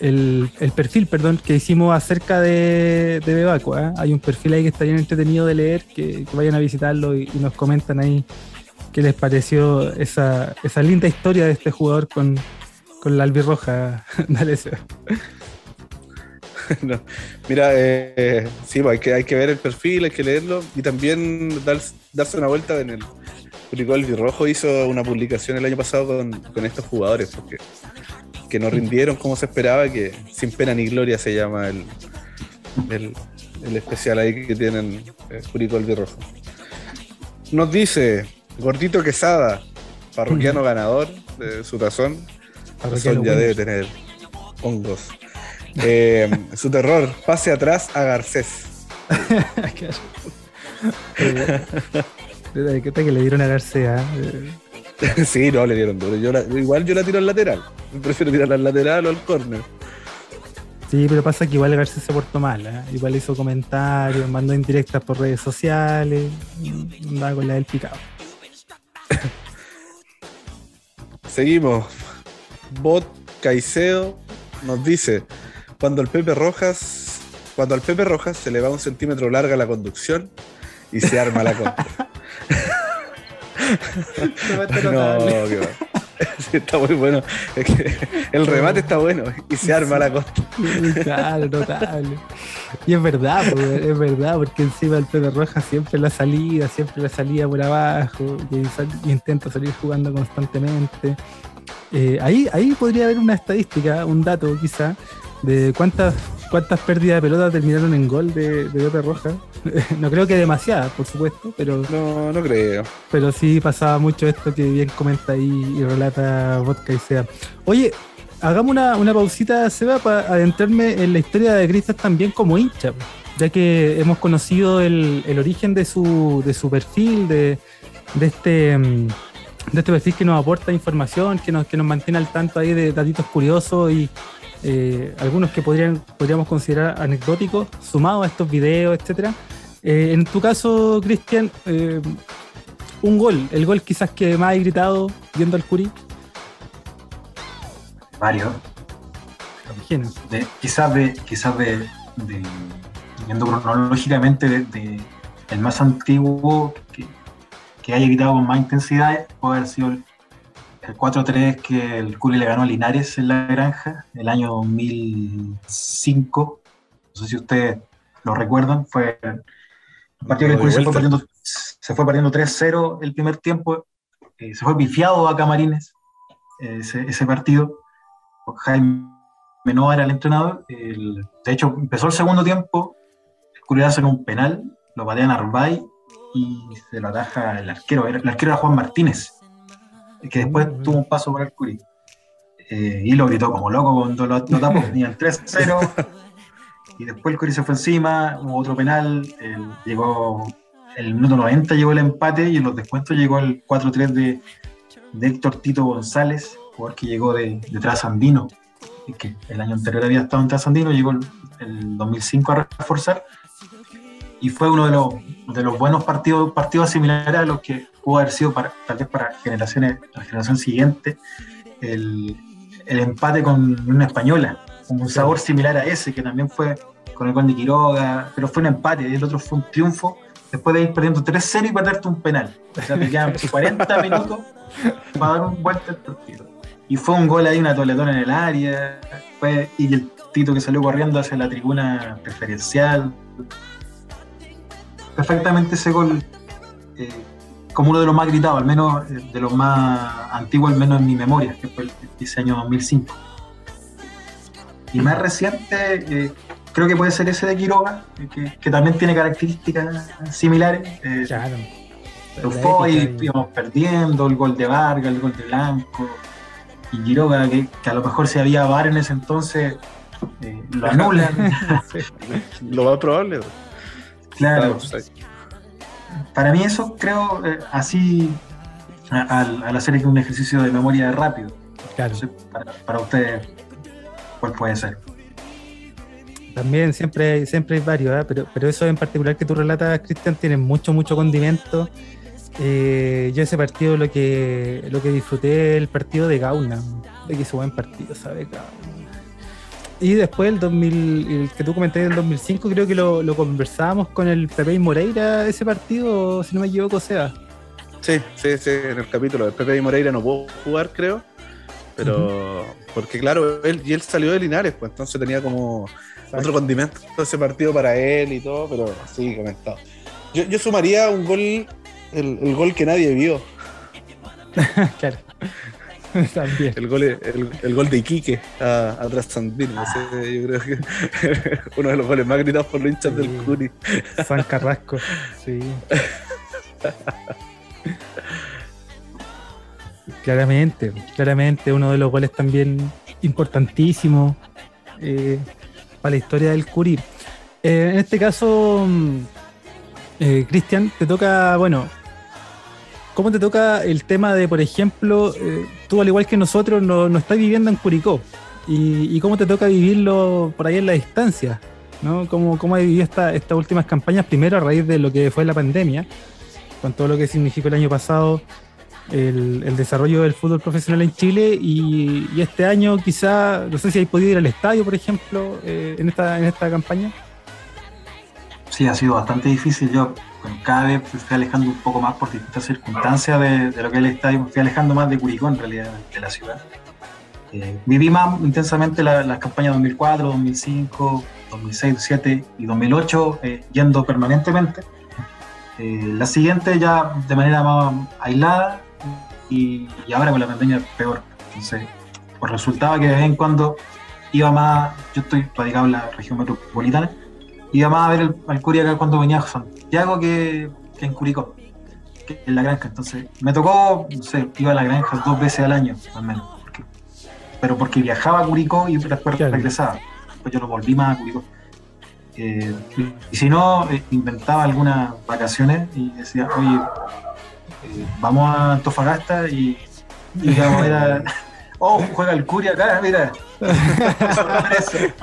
el, el perfil perdón, que hicimos acerca de, de Bebacua. ¿eh? Hay un perfil ahí que está bien entretenido de leer, que, vayan a visitarlo y, nos comentan ahí qué les pareció esa, esa linda historia de este jugador con, con la albirroja. Dale. Mira, eh, sí, pues hay que, hay que ver el perfil, hay que leerlo y también dar- darse una vuelta en el Curicó Rojo hizo una publicación el año pasado con, con estos jugadores porque que no rindieron como se esperaba, que sin pena ni gloria se llama el, el, el especial ahí que tienen eh, Curicó Rojo. Nos dice Gordito Quesada, parroquiano ganador de su tazón. Sol ya debe tener hongos. Eh, su terror, pase atrás a Garcés. ¿Qué que le dieron a García? Eh, sí, no, le dieron duro. Yo la- igual yo la tiro al lateral. Prefiero tirarla al lateral o al córner. Sí, pero pasa que igual García se portó mal, ¿eh? igual hizo comentarios, mandó indirectas por redes sociales, mm, andaba con la del picado. Seguimos. Bot Caicedo nos dice: cuando el Pepe Rojas, cuando al Pepe Rojas se le va un centímetro larga la conducción y se arma la contra. no, qué va. Sí, está muy bueno. Es que el remate está bueno y se arma la contra. Claro, notable. Y es verdad, es verdad, porque encima el Pepe Roja siempre la salida, siempre la salida por abajo, y, sal- y intenta salir jugando constantemente. Eh, ahí, ahí podría haber una estadística, un dato quizá, de cuántas cuántas pérdidas de pelota terminaron en gol de, Pepe Roja. no creo que demasiadas, por supuesto, pero No, no creo. pero sí pasaba mucho esto que bien comenta ahí y relata Vodka y Seba. Oye, hagamos una, una pausita, Seba, para adentrarme en la historia de Cristas también como hincha, ya que hemos conocido el, el origen de su, de su perfil, de, de este de este perfil que nos aporta información, que nos, que nos mantiene al tanto ahí de datitos curiosos y eh, algunos que podrían, podríamos considerar anecdóticos, sumados a estos videos, etcétera. Eh, en tu caso, Cristian, eh, un gol, el gol quizás que más he gritado viendo al. Imagino. de- quizás de, quizás de, de- viendo cronológicamente de, de- el más antiguo que, que haya gritado con más intensidad puede haber sido el, el 4-3 que el Curi le ganó a Linares en la granja el año 2005 no sé si ustedes lo recuerdan fue un partido que el Curi se fue perdiendo, se fue perdiendo 3-0 el primer tiempo eh, se fue pifiado a Camarines eh, ese, ese partido Jaime Menoa era el entrenador. el- de hecho, empezó el segundo tiempo. El Curi hace un penal, lo patea Narváez y se lo ataja el arquero. Era- El arquero era Juan Martínez, que después tuvo un paso por el Curi. Eh, y lo gritó como loco cuando lo, lo tapó. Tenía el 3-0. Y después el Curi se fue encima, hubo otro penal. el- llegó el minuto 90 llegó el empate y en los descuentos llegó el 4-3 de, de Héctor Tito González, jugador que llegó de, de Trasandino, que el año anterior había estado en Trasandino, llegó el, el 2005 a reforzar, y fue uno de los, de los buenos partidos, partidos similares a los que pudo haber sido para, tal vez para generaciones, la generación siguiente, el, el empate con una española, con un sabor similar a ese, que también fue con el gol de Quiroga, pero fue un empate, y el otro fue un triunfo, después de ir perdiendo 3-0 y perderte un penal. O sea, te quedan 40 minutos para dar un vuelta al partido. Y fue un gol ahí, una toletona en el área, fue, y el Tito que salió corriendo hacia la tribuna preferencial. Perfectamente ese gol, eh, como uno de los más gritados, al menos eh, de los más antiguos, al menos en mi memoria, que fue el, ese año 2005. Y más reciente, eh, creo que puede ser ese de Quiroga, que, que también tiene características similares. Eh, Claro. pero La fue y íbamos perdiendo, el gol de Vargas, el gol de Blanco, y Quiroga, que, que a lo mejor si había VAR en ese entonces, eh, lo anulan. Lo más probable. bro. claro. Para mí eso creo eh, así al, al hacer un ejercicio de memoria rápido. Claro. Sé, para, para ustedes, ¿cuál puede ser? También siempre hay, siempre hay varios, ¿ah? pero, pero eso en particular que tú relatas, Cristian, tiene mucho, mucho condimento. Eh, yo ese partido lo que lo que disfruté el partido de Gauna, de que hizo buen partido, ¿sabes? Gauna. Y después el 2000, el que tú comentaste del 2005, creo que lo, lo conversábamos con el Pepe y Moreira, ese partido, si no me equivoco, sea. Sí, sí, sí, en el capítulo de Pepe y Moreira no pudo jugar, creo. Pero, porque claro, él y él salió de Linares, pues entonces tenía como otro condimento ese partido para él y todo, pero sí, comentado. Yo, yo sumaría un gol, el, el gol que nadie vio, claro. También. el gol, el, el gol de Iquique a, a Trasandino. Ese, yo creo que uno de los goles más gritados por los hinchas del. Curi. San Carrasco, sí. Claramente, claramente uno de los goles también importantísimos eh, para la historia del Curi. Eh, en este caso, mm, eh, Cristian, te toca, bueno, ¿cómo te toca el tema de, por ejemplo, eh, tú al igual que nosotros no, no estás viviendo en Curicó? Y, cómo te toca vivirlo por ahí en la distancia? ¿no? ¿Cómo, cómo has vivido esta- estas últimas campañas? Primero a raíz de lo que fue la pandemia, con todo lo que significó el año pasado el, el desarrollo del fútbol profesional en Chile y, y este año quizá, no sé si hay podido ir al estadio, por ejemplo, eh, en, esta, en esta campaña. Sí, ha sido bastante difícil. Yo cada vez me fui alejando un poco más por distintas circunstancias de, de lo que es el estadio. Me fui alejando más de Curicó, en realidad, de la ciudad. Eh, viví más intensamente la- las campañas 2004, 2005, 2006, 2007 y 2008, eh, yendo permanentemente. Eh, la siguiente ya de manera más aislada y, y ahora con la pandemia peor. Entonces, pues resultaba que de vez en cuando iba más, yo estoy radicado en la región metropolitana, iba más a ver el, al Curi acá cuando venía a Santiago que, que en Curicó, que en la granja. Entonces, me tocó, no sé, iba a la granja dos veces al año, al menos. porque- pero porque viajaba a Curicó y después Claro. regresaba. Después yo no volví más a Curicó. Eh, y, y si no, eh, inventaba algunas vacaciones y decía, oye, eh, vamos a Antofagasta y, y vamos a ver a- Oh, juega el Curi acá, mira. Eso me parece.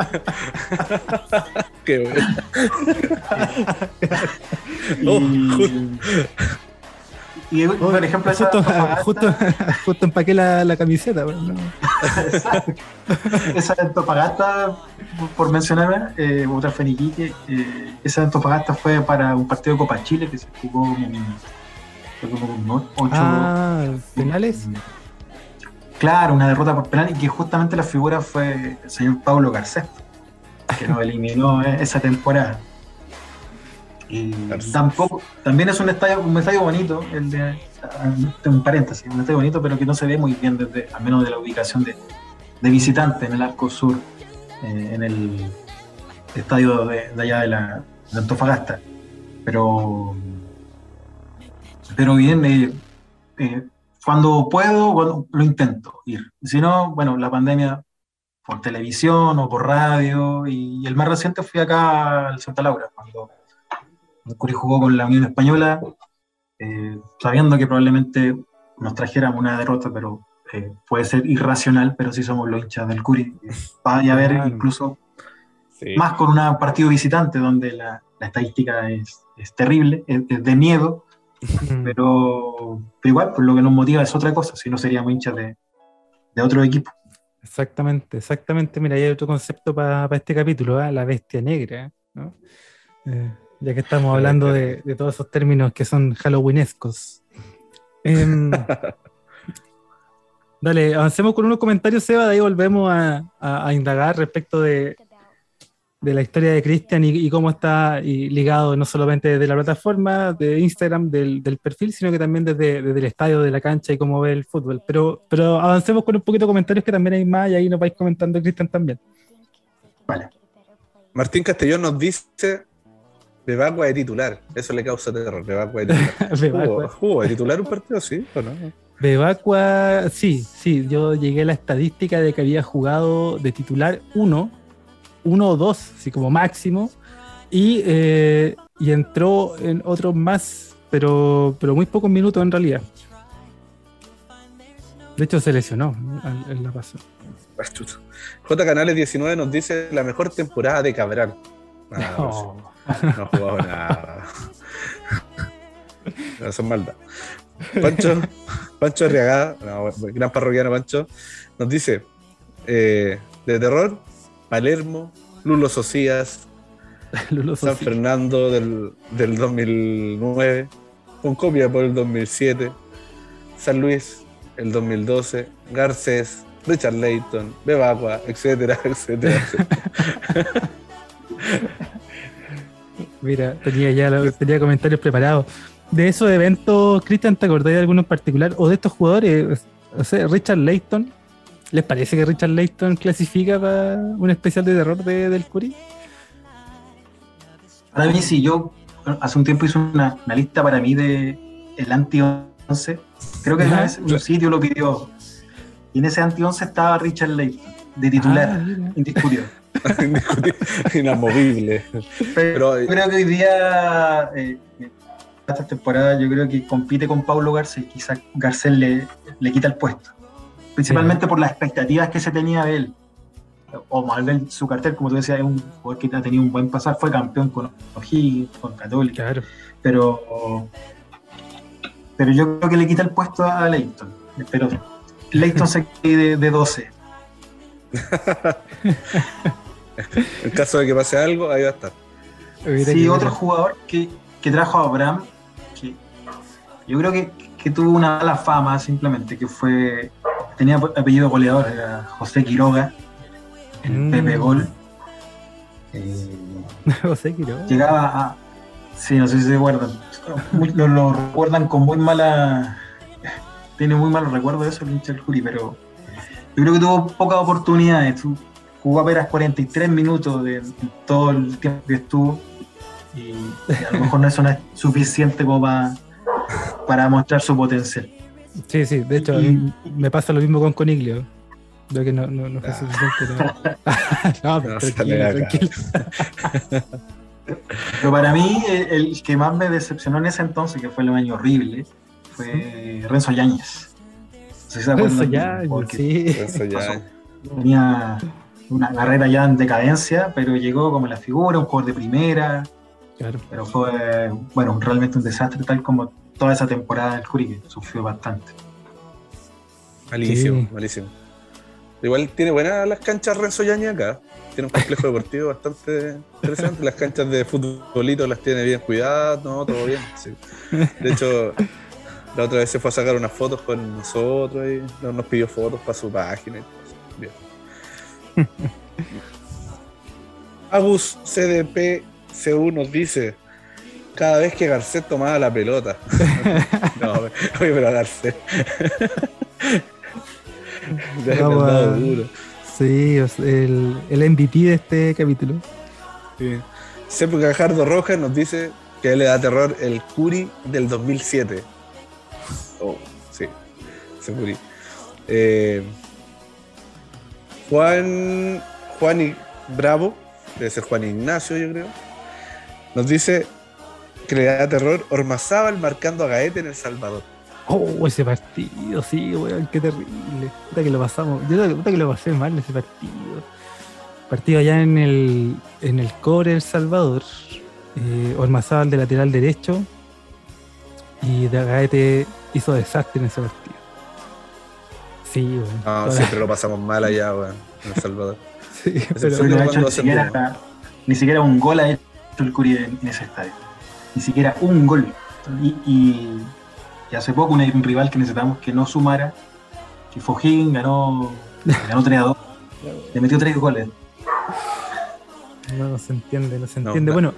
Qué bueno. Y, Oh, y, por ejemplo, esa justo, Antofagasta- justo, justo empaqué la, la camiseta. no. esa de Antofagasta, por mencionar, eh, otra fue en Iquique, eh, esa de Antofagasta fue para un partido de Copa Chile que se jugó como, fue como un ocho- Ah, penales. Claro, una derrota por penal y que justamente la figura fue el señor Pablo Garcés, que nos eliminó eh, esa temporada. Y Garcés. tampoco, también es un estadio, un estadio bonito, el de, ah, un paréntesis, un estadio bonito, pero que no se ve muy bien desde, al menos de la ubicación de, de visitante en el arco sur, eh, en el estadio de, de allá de, la, de Antofagasta. Pero, pero bien, eh, eh, cuando puedo, bueno, lo intento ir. Si no, bueno, la pandemia por televisión o por radio. Y, el más reciente fui acá al Santa Laura, cuando el Curi jugó con la Unión Española, eh, sabiendo que probablemente nos trajéramos una derrota, pero eh, puede ser irracional, pero sí somos los hinchas del Curi. Vaya a ver incluso Sí. más con un partido visitante donde la, la estadística es, es terrible, es, es de miedo. Pero, pero igual, pues lo que nos motiva es otra cosa, si no seríamos hinchas de, de otro equipo. Exactamente, exactamente. Mira, hay otro concepto para este capítulo, ¿ah? la bestia negra, ¿no? Eh, ya que estamos La hablando de, de todos esos términos que son halloweenescos. Em, dale, avancemos con unos comentarios, Seba, de ahí volvemos a, a- a indagar respecto de, de la historia de Cristian y, y cómo está y ligado no solamente desde la plataforma de Instagram, del, del perfil, sino que también desde, desde el estadio, de la cancha y cómo ve el fútbol. Pero, pero avancemos con un poquito de comentarios que también hay más y ahí nos vais comentando, Cristian, también. Vale. Martín Castellón nos dice Bebacua de titular. Eso le causa terror. Bebacua de titular. Bebacua. ¿Jugó, jugó de titular un partido, sí o no? Bebacua, sí, sí, yo llegué a la estadística de que había jugado de titular uno, uno o dos, así como máximo, y, eh, y entró en otros más, pero, pero muy pocos minutos en realidad. De hecho, se lesionó en- la chuta. J Canales 19 nos dice la mejor temporada de Cabral. Ah, no ha jugado nada. No, son maldad. Pancho, Pancho Arriagada, no, gran parroquiano Pancho, nos dice eh, de terror, Palermo, Lulo Socias, Lulo San. Fernando del, del 2009, Concopia por el 2007, San Luis el 2012, Garcés, Richard Layton, Bebacua, etcétera, etcétera. Mira, tenía ya la- tenía comentarios preparados. De esos eventos, Cristian, ¿te acordás de alguno en particular? O de estos jugadores, o sea, Richard Layton. ¿Les parece que Richard Layton clasifica para un especial de terror de, del Curi? Para mí, sí, yo hace un tiempo hice una, una lista para mí de el anti-11. Creo que una vez un sitio lo pidió. Y en ese anti-11 estaba Richard Layton, de titular, Ah. Indiscutible, Inamovible. Pero, Pero- yo creo que hoy día, eh, esta temporada, yo creo que compite con Paulo Garcés. Quizás Garcés le, le quita el puesto. Principalmente por las expectativas que se tenía de él. O mal ver su cartel, como tú decías, es un jugador que ha tenido un buen pasar. Fue campeón con O'Higgins, con Católica. Claro. Pero, pero yo creo que le quita el puesto a Leighton. Pero Leighton se quede de, de 12. En caso de que pase algo, ahí va a estar. Sí, otro jugador que, que trajo a Abraham, que yo creo que, que tuvo una mala fama simplemente, que fue, tenía apellido goleador, era José Quiroga, el Mm. Pepe Gol. Eh, José Quiroga. llegaba a... Sí, no sé si se acuerdan. Lo, lo recuerdan con muy mala... Tiene muy malos recuerdos de eso el hincha del Juri, pero yo creo que tuvo pocas oportunidades. Tu- Jugó apenas 43 minutos de todo el tiempo que estuvo y, y a lo mejor no eso no es suficiente como para, para mostrar su potencial. Sí, sí, de hecho, a mí me pasa lo mismo con Coniglio. Creo que no, no, no fue Ah. suficiente. No, no No, tranquilo, tranquilo. Pero para mí, el, el que más me decepcionó en ese entonces, que fue el año horrible, fue Renzo Yáñez. No sé si se acuerdan Eso del ya, jugador que sí. Tenía una carrera ya en decadencia, pero llegó como la figura, un jugador de primera, Claro. pero fue, bueno, realmente un desastre, tal como toda esa temporada del Curi, que sufrió bastante. Malísimo, Sí. malísimo. Igual tiene buenas las canchas Renzo Yañez acá. Tiene un complejo deportivo bastante interesante. Las canchas de futbolito las tiene bien cuidadas, no, todo bien. sí. De hecho, la otra vez se fue a sacar unas fotos con nosotros y nos pidió fotos para su página y. Bien. Agus CDP CU nos dice cada vez que Garcet tomaba la pelota. no, oye, pero Vamos verdad, a- duro. Sí, el, el MVP de este capítulo. Sí. Sepo Cajardo Rojas nos dice que a él le da terror el Curi del 2007. Oh, sí, ese Curi. Eh, Juan, Juan I- Bravo, debe ser Juan Ignacio, yo creo, nos dice que le da terror Ormazábal marcando a Gaete en El Salvador. Oh, ese partido, sí, weón, qué terrible. Puta que lo pasamos. Yo puta que lo pasé mal ese partido. Partido allá en el, en el Core El Salvador. Eh, Ormazábal de lateral derecho. Y Gaete hizo desastre en ese partido. Sí, weón. No, siempre lo pasamos mal allá, weón, en El Salvador. sí, pero- Pero de no hecho ni siquiera, ascendimos. ni siquiera un gol ha hecho el Curi en, en ese estadio. Ni siquiera un gol. Y, y- y hace poco un, un rival que necesitamos que no sumara, que fue O'Higgins, ganó, ganó 3 a 2. Le metió 3 goles. No, no se entiende, no se entiende. no. Bueno,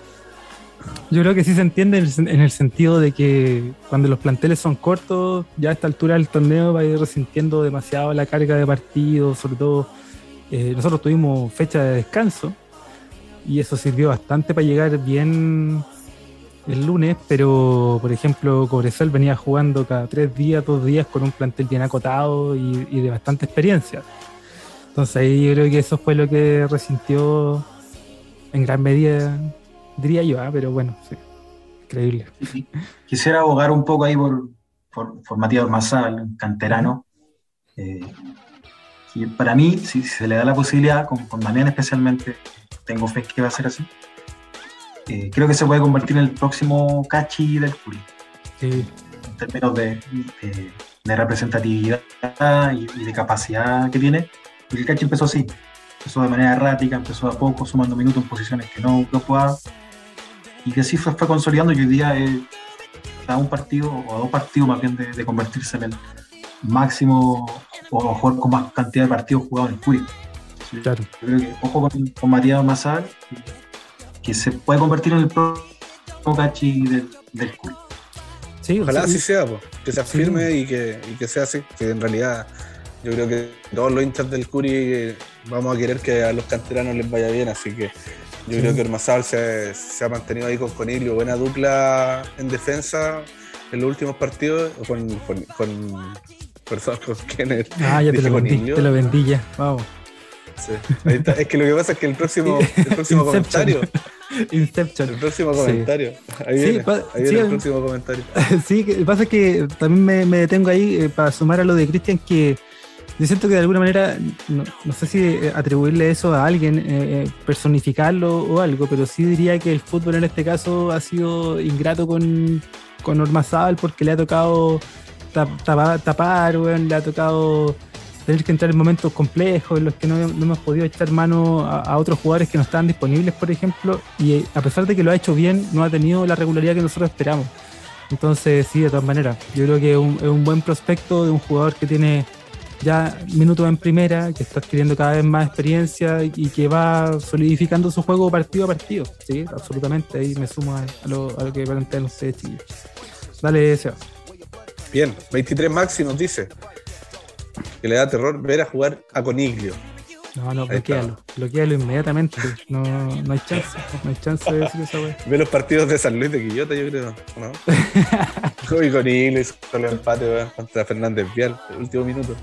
yo creo que sí se entiende en el, sen- en el sentido de que cuando los planteles son cortos, ya a esta altura del torneo va a ir resintiendo demasiado la carga de partidos, sobre todo eh, nosotros tuvimos fecha de descanso y eso sirvió bastante para llegar bien el lunes, pero por ejemplo Cobresal venía jugando cada tres días, dos días con un plantel bien acotado y, de bastante experiencia. Entonces ahí yo creo que eso fue lo que resintió en gran medida, diría yo, ¿ah? pero bueno, sí, increíble. Quisiera abogar un poco ahí por, por, Massal, canterano. Eh, para mí, si, se le da la posibilidad, con, con especialmente, tengo fe que va a ser así eh, creo que se puede convertir en el próximo Cachi del Curi. En términos de, representatividad y, de capacidad que tiene. Porque el Cachi empezó así. Empezó de manera errática, empezó a poco, sumando minutos en posiciones que no, no jugaba. Y que así fue, fue consolidando y hoy día es a un partido o a dos partidos más bien de, convertirse en el máximo o jugar con más cantidad de partidos jugados en el Curi. Claro. creo que ojo con, con Matías Mazal que se puede convertir en el próximo cachi del, del Sí, Ojalá así sea, que se afirme y, que, que sea así, que en realidad yo creo que todos los hinchas del Curi eh, vamos a querer que a los canteranos les vaya bien, así que yo creo que Hermazal se, se, ha mantenido ahí con Coniglio, buena dupla en defensa en los últimos partidos, con, con, con, perdón, con Ah, ya te lo, vendí, te lo vendí ya, vamos. Sí. Es que lo que pasa es que el próximo, el próximo comentario Inception. El próximo comentario. Ahí viene, ahí viene el próximo comentario. Sí, que pasa es que también me, detengo ahí eh, para sumar a lo de Cristian que yo siento que de alguna manera, no, sé si eh, atribuirle eso a alguien, eh, personificarlo o algo, pero sí diría que el fútbol en este caso ha sido ingrato con, con Ormazábal porque le ha tocado tapar, tapar le ha tocado tener que entrar en momentos complejos en los que no, hemos podido echar mano a, otros jugadores que no estaban disponibles, por ejemplo, y eh, a pesar de que lo ha hecho bien, no ha tenido la regularidad que nosotros esperamos. Entonces, sí, de todas maneras, yo creo que es un, buen prospecto de un jugador que tiene ya minutos en primera, que está adquiriendo cada vez más experiencia y que va solidificando su juego partido a partido. Sí, absolutamente. Ahí me sumo a, lo, que plantean ustedes, chicos. Dale, Seba. Bien, 23 máximos, dice que le da terror ver a jugar a Coniglio. No, no, bloquealo, bloquealo inmediatamente. No, no hay chance, no hay chance de decir esa wea. Ve los partidos de San Luis de Quillota, yo creo, ¿no? y Coniglio con el empate contra Fernández Vial, el último minuto.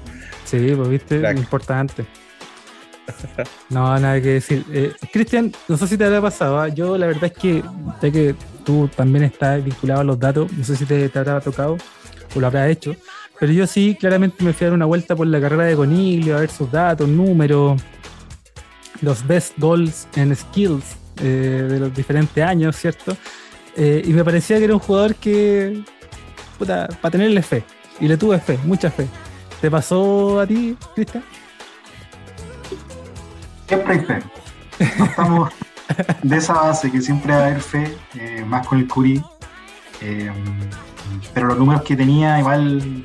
Sí, pues viste, importante. No, nada que decir. Eh, Cristian, no sé si te habrá pasado. ¿ah? Yo la verdad es que, ya que tú también estás vinculado a los datos, no sé si te, te habrá tocado o lo habrá hecho. Pero yo sí, claramente me fui a dar una vuelta por la carrera de Coniglio, a ver sus datos, números, los best goals en skills eh, de los diferentes años, ¿cierto? Eh, y me parecía que era un jugador que, puta, para tenerle fe. Y le tuve fe, mucha fe. ¿Te pasó a ti, Cristian? Siempre hay fe. estamos de esa base que siempre va a haber fe, eh, más con el Curi. pero los números que tenía igual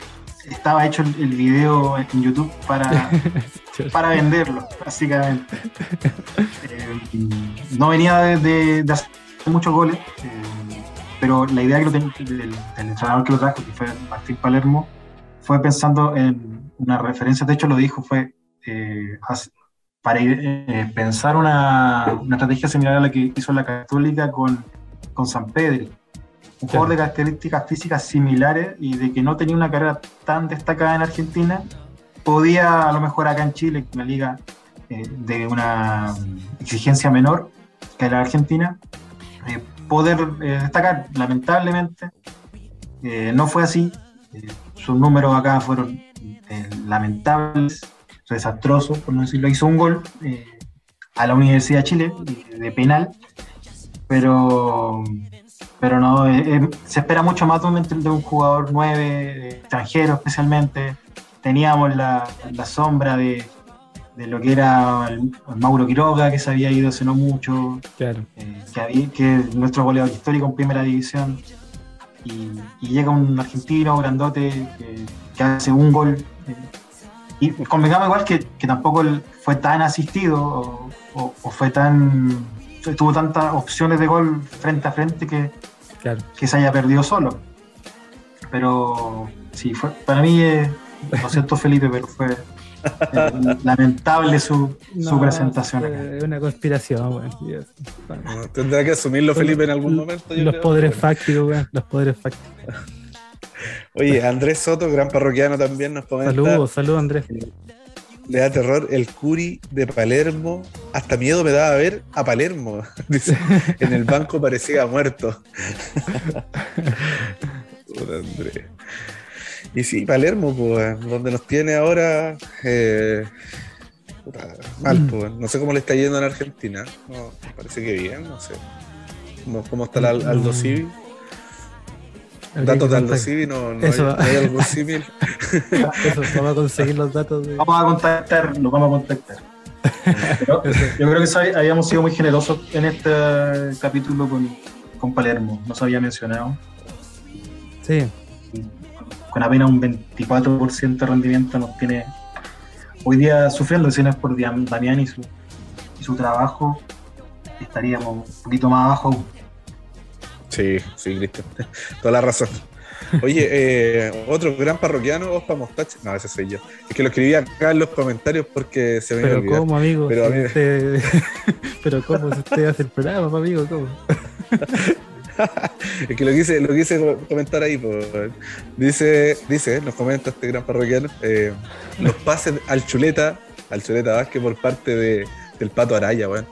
estaba hecho el, video en YouTube para, para venderlo, básicamente. Eh, no venía de, hacer muchos goles, eh, pero la idea que lo del, entrenador que lo trajo, que fue Martín Palermo, fue pensando en una referencia, de hecho lo dijo, fue eh, para pensar una, una, estrategia similar a la que hizo la Católica con, con San Pedro un jugador de características físicas similares y de que no tenía una carrera tan destacada en Argentina, podía a lo mejor acá en Chile, una liga eh, de una exigencia menor que la Argentina, eh, poder eh, destacar. Lamentablemente no fue así. sus números acá fueron lamentables, desastrosos, por no decirlo. Hizo un gol a la Universidad de Chile de penal, pero pero no, eh, eh, se espera mucho más de un, jugador 9, extranjero especialmente. Teníamos la, sombra de, lo que era Mauro Quiroga, que se había ido hace no mucho, claro. Eh, que, que es nuestro goleador histórico en primera división. Y, llega un argentino grandote que, hace un gol. Y convengamos igual que, tampoco fue tan asistido o fue tan tuvo tantas opciones de gol frente a frente que, que se haya perdido solo. Pero sí, fue, para mí, lo siento Felipe, pero fue, lamentable su, su presentación. Es una conspiración, tendrá que asumirlo Felipe en algún momento. los poderes fácticos, los poderes fácticos. Oye, Andrés Soto, gran parroquiano también nos comenta. Saludos, saludos Andrés. Le da terror el Curi de Palermo. Hasta miedo me daba ver a Palermo. Dice, en el banco parecía muerto. Andrés. Y sí, Palermo, pues, donde nos tiene ahora. Eh, mal, mm. pues. No sé cómo le está yendo en Argentina. No, parece que bien, no sé. ¿Cómo, está el Aldo mm. Civi? Datos de Aldo Civi, no, no, Eso. Hay, algo similar. Eso, vamos a conseguir los datos. De... Vamos a contactar, nos vamos a contactar. yo creo que habíamos sido muy generosos en este capítulo con, con Palermo, no se había mencionado. Sí con apenas un 24% de rendimiento nos tiene hoy día sufriendo, si no es por Damián y su, y su trabajo, estaríamos un poquito más abajo. Sí, sí, Cristian, toda la razón. Oye, eh, otro gran parroquiano, Ospa Mostache. No, ese soy yo. Es que lo escribí acá en los comentarios porque se me Pero cómo, amigo. Pero, Pero cómo se usted hace el programa, amigo, cómo. es que lo quise, lo quise comentar ahí. Dice, dice, nos comenta este gran parroquiano, eh, los pases al chuleta, al chuleta Vázquez por parte de, del Pato Araya, weón.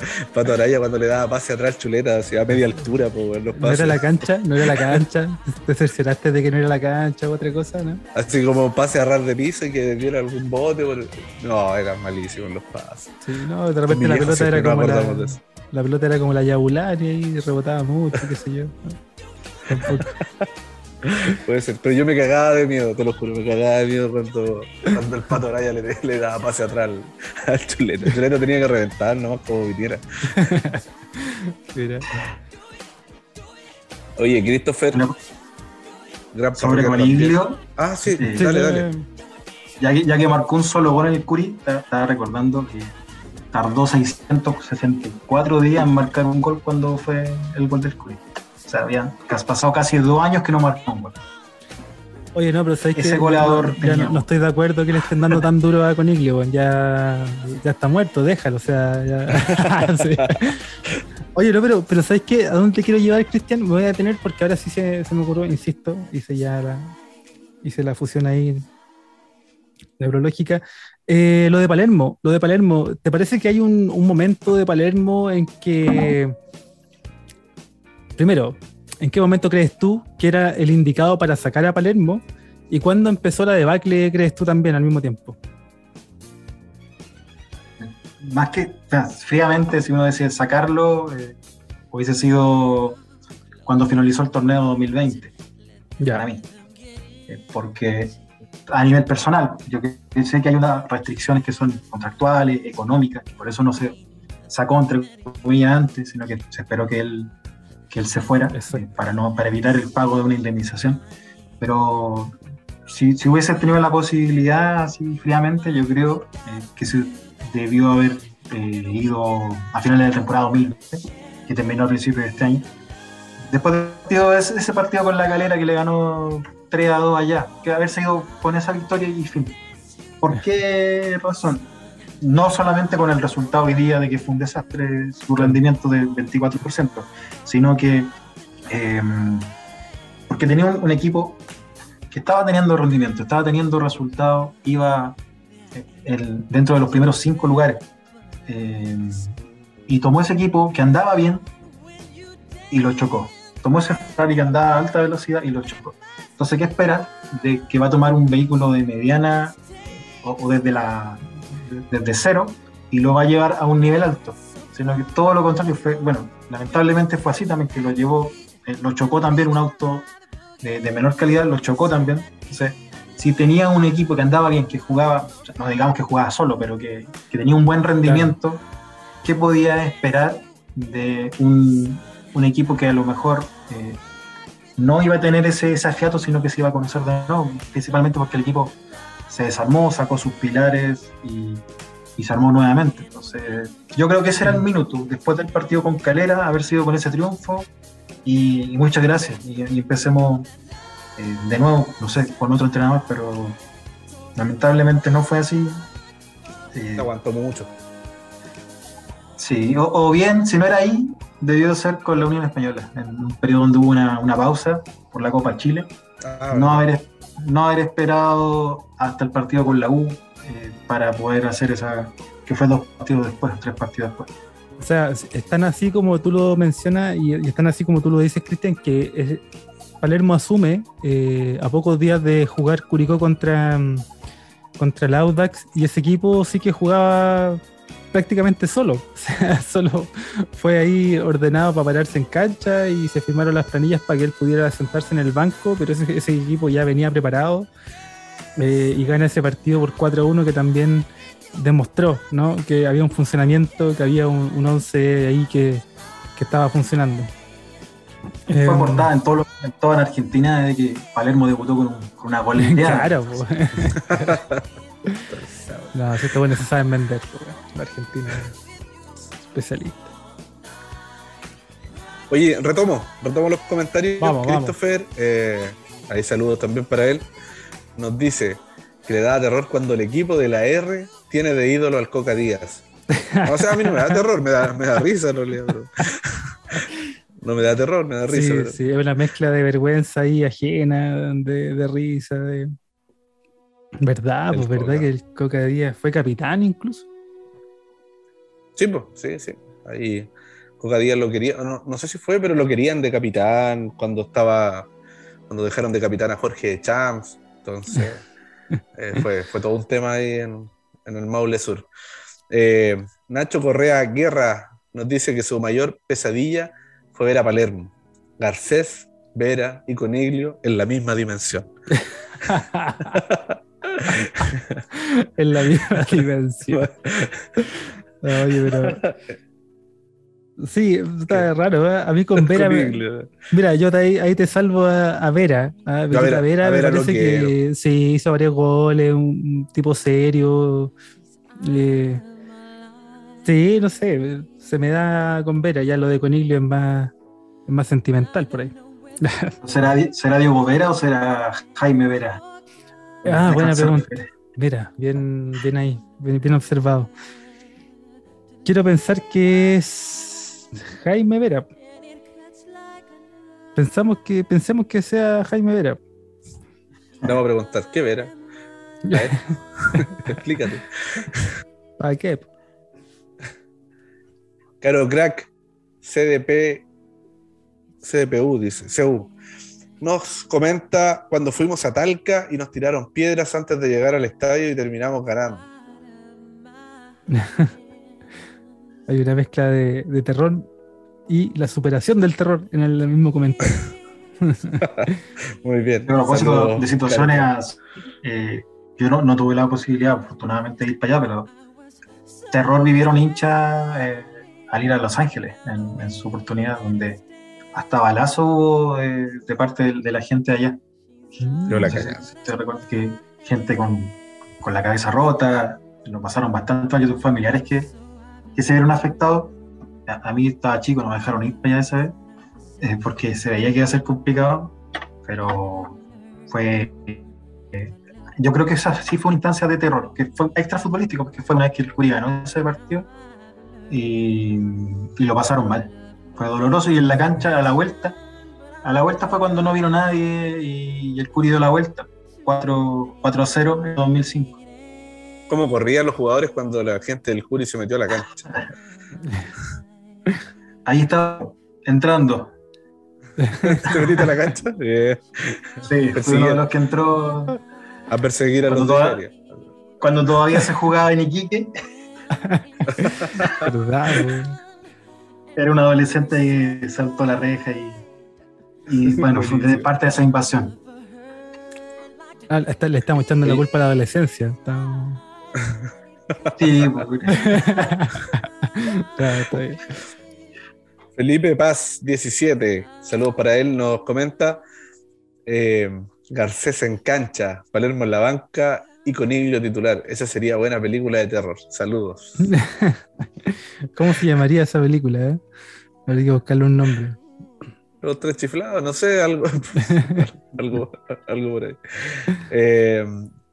Pato Araya cuando le daba pase atrás chuleta hacia media altura, pues, los ¿No era la cancha? ¿No era la cancha? ¿Te cercioraste de que no era la cancha o otra cosa, no? Así como pase a ras de piso y que diera algún bote. No, eran malísimos los pases. Sí, no, de repente la pelota era como la, la pelota era como la yabular y rebotaba mucho, qué sé yo. Puede ser, pero yo me cagaba de miedo, te lo juro, me cagaba de miedo cuando, cuando el pato Araya le, le, daba pase atrás al, chuleta. El chuleta tenía que reventar nomás como viniera. Mira. Oye, Christopher. gran sobre Coliglio. Ah, sí, dale, dale. Ya que, ya que marcó un solo gol en el Curi, estaba recordando que tardó 664 días en marcar un gol cuando fue el gol del Curi. O sea, habían pasado casi dos años que no marcó un gol. Oye, no, pero sabes Ese goleador no, estoy de acuerdo que le estén dando tan duro a Coniglio, ya, ya está muerto, déjalo, o sea, ya. Oye, no, pero, pero ¿sabes qué? ¿A dónde quiero llevar, Cristian? Me voy a detener porque ahora sí se, se me ocurrió, insisto, hice ya la, hice la fusión ahí neurológica. Eh, lo de Palermo, lo de Palermo, ¿te parece que hay un, momento de Palermo en que, primero, ¿en qué momento crees tú que era el indicado para sacar a Palermo? ¿Y cuándo empezó la debacle, crees tú también al mismo tiempo? Más que, fríamente, si uno decide sacarlo, eh, hubiese sido cuando finalizó el torneo 2020, ya. para mí. Eh, porque a nivel personal. Yo sé que hay unas restricciones que son contractuales, económicas, por eso no se sacó entre comillas antes, sino que se esperó que él, que él se fuera eh, para, no, para evitar el pago de una indemnización. Pero si, si hubiese tenido la posibilidad así fríamente, yo creo eh, que se debió haber eh, ido a finales de la temporada 2020, que terminó a principios de este año. Después de ese partido con la galera que le ganó 3 a 2 allá, que haberse ido con esa victoria y fin. ¿Por qué razón? No solamente con el resultado hoy día de que fue un desastre su rendimiento del 24%, sino que em, porque tenía un, equipo que estaba teniendo rendimiento, estaba teniendo resultados, iba eh, dentro de los primeros cinco lugares. Em, y tomó ese equipo que andaba bien y lo chocó. Tomó ese Ferrari que andaba a alta velocidad y lo chocó. Entonces, ¿qué espera? De que va a tomar un vehículo de mediana o, desde, la, desde cero y lo va a llevar a un nivel alto. Sino que todo lo contrario fue, bueno, lamentablemente fue así también, que lo llevó, eh, lo chocó también un auto de, menor calidad, lo chocó también. Entonces, si tenía un equipo que andaba bien, que jugaba, no digamos que jugaba solo, pero que, tenía un buen rendimiento, ¿qué podía esperar de un, equipo que a lo mejor eh, no iba a tener ese, ese sino que se iba a conocer de nuevo, principalmente porque el equipo se desarmó, sacó sus pilares y, se armó nuevamente. Entonces, yo creo que ese era el minuto, después del partido con Calera, haber sido con ese triunfo, y, muchas gracias. Y, empecemos eh, de nuevo, no sé, con otro entrenador, pero lamentablemente no fue así. Eh, aguantó mucho. Sí, o, bien, si no era ahí, debió ser con la Unión Española, en un periodo donde hubo una, pausa por la Copa Chile. Ah, no, haber, no haber esperado hasta el partido con la U eh, para poder hacer esa, que fue dos partidos después, tres partidos después. O sea, están así como tú lo mencionas y, están así como tú lo dices, Cristian, que Palermo asume eh, a pocos días de jugar Curicó contra, contra el Audax y ese equipo sí que jugaba prácticamente solo. O sea, solo fue ahí ordenado para pararse en cancha y se firmaron las planillas para que él pudiera sentarse en el banco, pero ese, equipo ya venía preparado eh, y gana ese partido por 4-1 que también demostró ¿no? que había un funcionamiento, que había un, un once ahí que, estaba funcionando. Fue eh, portada en, todo en toda la Argentina desde que Palermo debutó con, una goleada. Claro, No, si estos buenos se saben vender, la Argentina especialista. Oye, retomo, retomo los comentarios. Christopher, eh, ahí saludos también para él. Nos dice que le da terror cuando el equipo de la R tiene de ídolo al Coca Díaz. O sea, a mí no me da terror, me da, me da risa No me da terror, me da risa. Sí, sí, es una mezcla de vergüenza ahí ajena, de, de risa, de, ¿Verdad? Pues verdad que el Coca Díaz fue capitán incluso. Sí, pues, sí, sí. Ahí Coca Díaz lo quería, no, sé si fue, pero lo querían de capitán cuando estaba, cuando dejaron de capitán a Jorge Champs. Entonces, eh, fue, todo un tema ahí en, el Maule Sur. Eh, Nacho Correa Guerra nos dice que su mayor pesadilla fue ver a Palermo, Garcés, Vera y Coniglio en la misma dimensión. en la misma dimensión. Oye, pero. Sí, está raro, ¿eh? A mí con Vera. Mira, yo ahí, te salvo a, Vera. A, Vera, me parece que sí hizo varios goles, un, tipo serio. Eh, sí, no sé, se me da con Vera. Ya lo de Coniglio es más, es más sentimental por ahí. ¿Será, ¿Será Diego Vera o será Jaime Vera? Ah, buena pregunta. Mira, bien, bien ahí, bien, observado. Quiero pensar que es Jaime Vera. Pensamos que, pensemos que sea Jaime Vera. Vamos a preguntar, ¿qué Vera? Explícate. ¿Para qué? Caro Crack, CDP, CDPU, dice, CU nos comenta cuando fuimos a Talca y nos tiraron piedras antes de llegar al estadio y terminamos ganando. Hay una mezcla de, terror y la superación del terror en el mismo comentario. Muy bien. A propósito de situaciones, eh, yo no, tuve la posibilidad, afortunadamente, de ir para allá, pero terror vivieron hinchas eh, al ir a Los Ángeles en, en su oportunidad, donde hasta balazo de, parte de, la gente allá. Yo la te recuerdo que gente con, la cabeza rota, nos pasaron bastante años familiares que, se vieron afectados. A, mí estaba chico, no me dejaron ir para allá esa vez, eh, porque se veía que iba a ser complicado, pero fue. Eh, yo creo que esa sí fue una instancia de terror, que fue extra futbolístico, porque fue una vez que el Curie ganó ese partido y lo pasaron mal fue doloroso y en la cancha a la vuelta, a la vuelta fue cuando no vino nadie y el Curi dio la vuelta, 4-0 en 2005. ¿Cómo corrían los jugadores cuando la gente del Curi se metió a la cancha? Ahí estaba entrando. ¿Te metiste a la cancha? Sí, fue uno de los que entró a perseguir a los todavía, Cuando todavía se jugaba en Iquique. Verdad, era un adolescente que saltó la reja y, bueno, fue parte de esa invasión. Ah, le estamos echando la culpa a la adolescencia. Sí, pues, Felipe Paz, 17. Saludos para él. Nos comenta eh, Garcés en cancha, Palermo en la banca y Coniglio titular. Esa sería buena película de terror. Saludos. ¿Cómo se llamaría esa película? Eh? Habría que buscarle un nombre. Los tres chiflados, no sé, algo, algo, por ahí. Eh,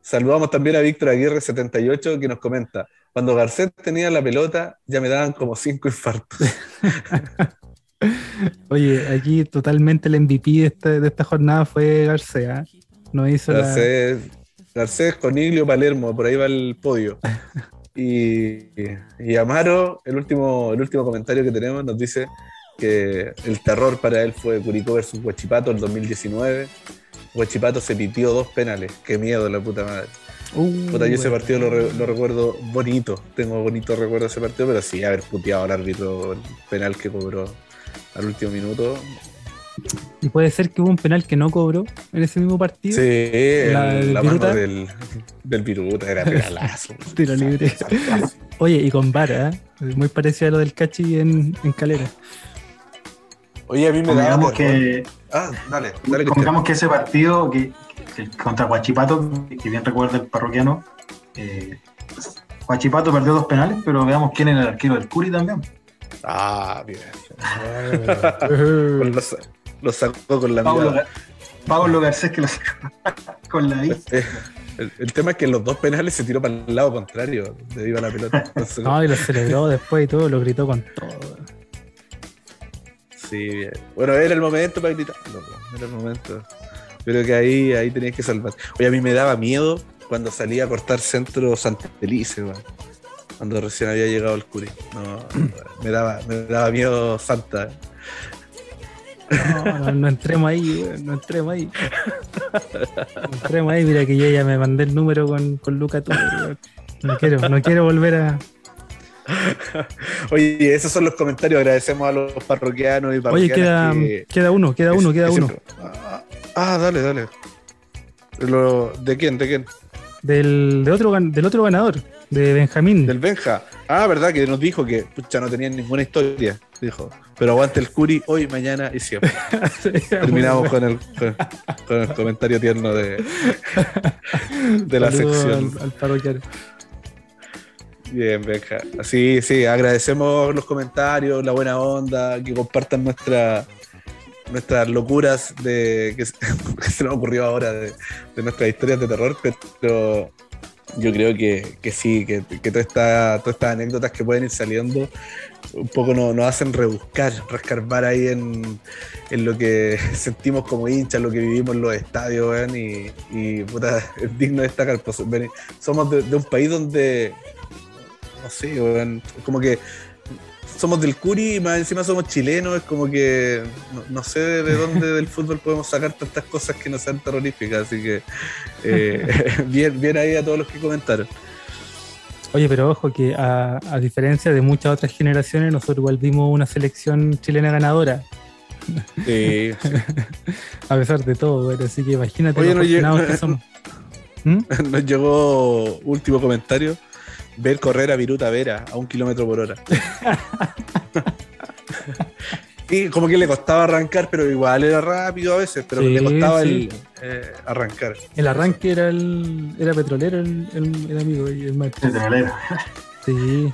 Saludamos también a Víctor Aguirre78 que nos comenta, cuando Garcés tenía la pelota ya me daban como cinco infartos. Oye, aquí totalmente el MVP de esta, de esta jornada fue Garcés. ¿ah? No hizo la- Garcés, Coniglio, Palermo, por ahí va el podio. Y, y Amaro, el último, el último comentario que tenemos, nos dice que el terror para él fue Curicó versus Huachipato en 2019. Huachipato se pitió dos penales. Qué miedo la puta madre. Uh, Puta, yo ese partido lo, re- lo recuerdo bonito. Tengo bonito recuerdo de ese partido, pero sí, haber puteado al árbitro el penal que cobró al último minuto. Y puede ser que hubo un penal que no cobró en ese mismo partido. Sí, el- ¿La la, del mano del, del Viruta era penalazo. Tiro libre. Oye, y con vara, ¿eh? muy parecido a lo del Cachi en, en Calera. Oye, a mí me da. Que, Ah, dale, dale, convengamos que ese partido que, que contra Huachipato, que bien recuerda el parroquiano, eh, Huachipato perdió dos penales, pero veamos quién era el arquero del Curi también. Ah, bien. Pues lo, sa- lo sacó con la Pablo, mirada. Pablo Garcés que lo sacó con la I. Eh, El, el tema es que en los dos penales se tiró para el lado contrario de iba la pelota. Entonces, No, y lo celebró después y todo, lo gritó con todo. Sí, bien. Bueno, era el momento para gritarlo. Era el momento. Pero que ahí, ahí tenías que salvar. Oye, a mí me daba miedo cuando salía a cortar centro Santelice, weón. Cuando recién había llegado el Curi. No, me daba, me daba miedo Santa. No, no, no entremos ahí, no entremos ahí. No entremos ahí, mira que yo ya me mandé el número con, con Luca weón. No quiero, no quiero volver a. Oye, esos son los comentarios. Agradecemos a los parroquianos y Oye, parroquianas queda, que- queda uno, queda que- uno, queda que uno. Ah, Ah, dale, dale. Lo- ¿De quién? ¿De quién? Del, de otro, del otro ganador, de Benjamín. Del Benja. Ah, verdad que nos dijo que pucha, no tenían ninguna historia. Dijo. Pero aguante el Curi hoy, mañana y siempre. Terminamos con el, con, con el comentario tierno de, de la sección. Al, al parroquiano. Bien, Benja. Sí, sí, agradecemos los comentarios, la buena onda, que compartan nuestra, nuestras locuras de que, se- que se nos ocurrió ahora de, de nuestras historias de terror, pero yo creo que, que sí, que, que todas estas anécdotas que pueden ir saliendo un poco nos, nos hacen rebuscar, rescarbar ahí en, en lo que sentimos como hinchas, lo que vivimos en los estadios, weón, y, puta, es digno de destacar. pues, somos de, un país donde, no sé, weón, como que somos del Curi y más encima somos chilenos, es como que no, no sé de dónde del fútbol podemos sacar tantas cosas que no sean terroríficas, así que eh, bien, bien ahí a todos los que comentaron. Oye, pero ojo que a, a diferencia de muchas otras generaciones, nosotros igual vimos una selección chilena ganadora, Sí, sí. a pesar de todo. Así que imagínate Oye, lo no que somos. ¿Mm? Nos llegó último comentario. Ver correr a Viruta Vera a un kilómetro por hora. Y como que le costaba arrancar, pero igual era rápido a veces, pero Sí, le costaba sí. el eh, arrancar. El arranque era el era petrolero el, el- el amigo el maestro. de Trolero. Sí,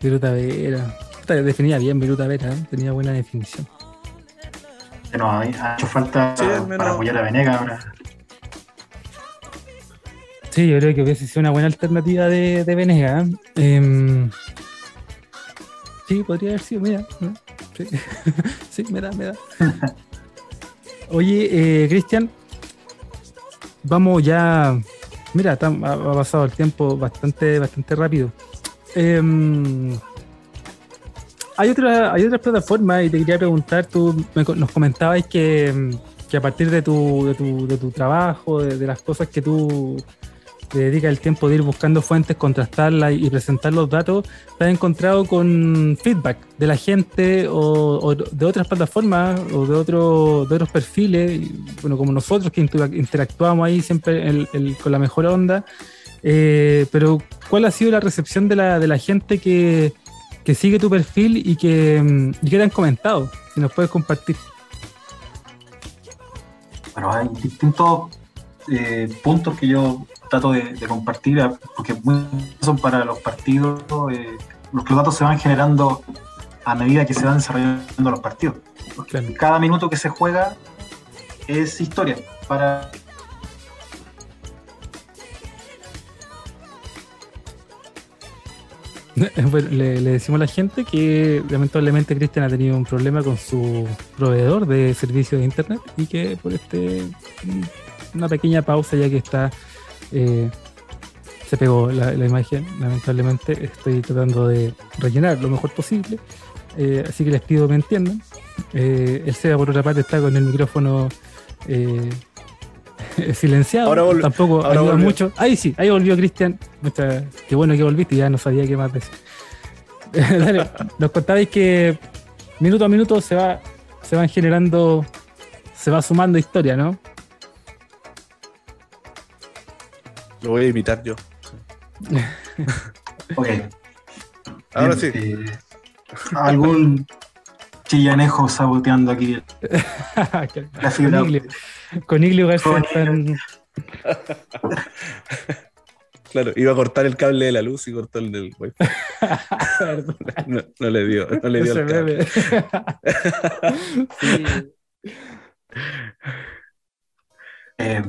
Viruta Vera. Definía bien Viruta Vera, ¿eh? tenía buena definición. Que nos ha hecho falta Sí, al menos- para apoyar a Venega ahora. Sí, yo creo que hubiese sido una buena alternativa de, de Venega. ¿eh? Em, sí, podría haber sido, mira. ¿no? Sí. Sí, me da, me da. Oye, eh, Cristian, vamos ya. Mira, tam- ha, ha pasado el tiempo bastante, bastante rápido. Em, hay, otra, hay otras plataformas y te quería preguntar, tú me nos comentabas que, que a partir de tu, de tu, de tu trabajo, de, de las cosas que tú te dedicas el tiempo de ir buscando fuentes, contrastarlas y presentar los datos, te has encontrado con feedback de la gente o, de otras plataformas o de, otro, de otros perfiles, bueno, como nosotros que inter- interactuamos ahí siempre con la mejor onda. Eh, pero, ¿cuál ha sido la recepción de la, de la gente que, que sigue tu perfil y que, y que te han comentado? Si nos puedes compartir. Bueno, hay distintos eh, puntos que yo trato de, compartir, eh, porque son para los partidos, eh, los, los datos se van generando a medida que se van desarrollando los partidos. Cada minuto que se juega es historia para le, le, decimos a la gente que lamentablemente Cristian ha tenido un problema con su proveedor de servicios de internet y que por este una pequeña pausa ya que está eh, se pegó la, la imagen. Lamentablemente estoy tratando de rellenar lo mejor posible eh, así que les pido que me entiendan. Eh, el Seba por otra parte está con el micrófono eh, silenciado. Ahora tampoco Ahora ayuda volvió. mucho. Ahí sí ahí volvió Cristian. Qué bueno que volviste ya no sabía qué más decir. Dale, nos contabais que minuto a minuto se va se van generando se va sumando historia no Lo voy a imitar yo. Ok. Ahora sí. eh, algún chillanejo saboteando aquí la fibra con Iglio, con Iglio García están- Claro, iba a cortar el cable de la luz y cortó el del wifi. No, no le dio, no le dio el cable. Sí. Eh,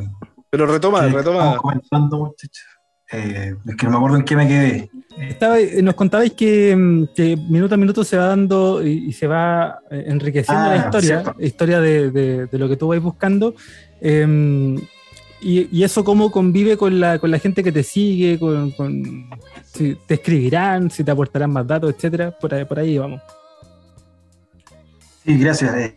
Pero retoma, que retoma. estamos comentando, muchachos. Eh, es que no me acuerdo en qué me quedé. Estaba- eh, nos contabais que, mm, que minuto a minuto se va dando y, y se va eh, enriqueciendo Ah, la historia, cierto. historia de, de- de lo que tú vais buscando. eh, y, y eso cómo convive con la, con la gente que te sigue, con, con- si te escribirán, si te aportarán más datos, etcétera. Por ahí, por ahí vamos. Sí, gracias. Eh,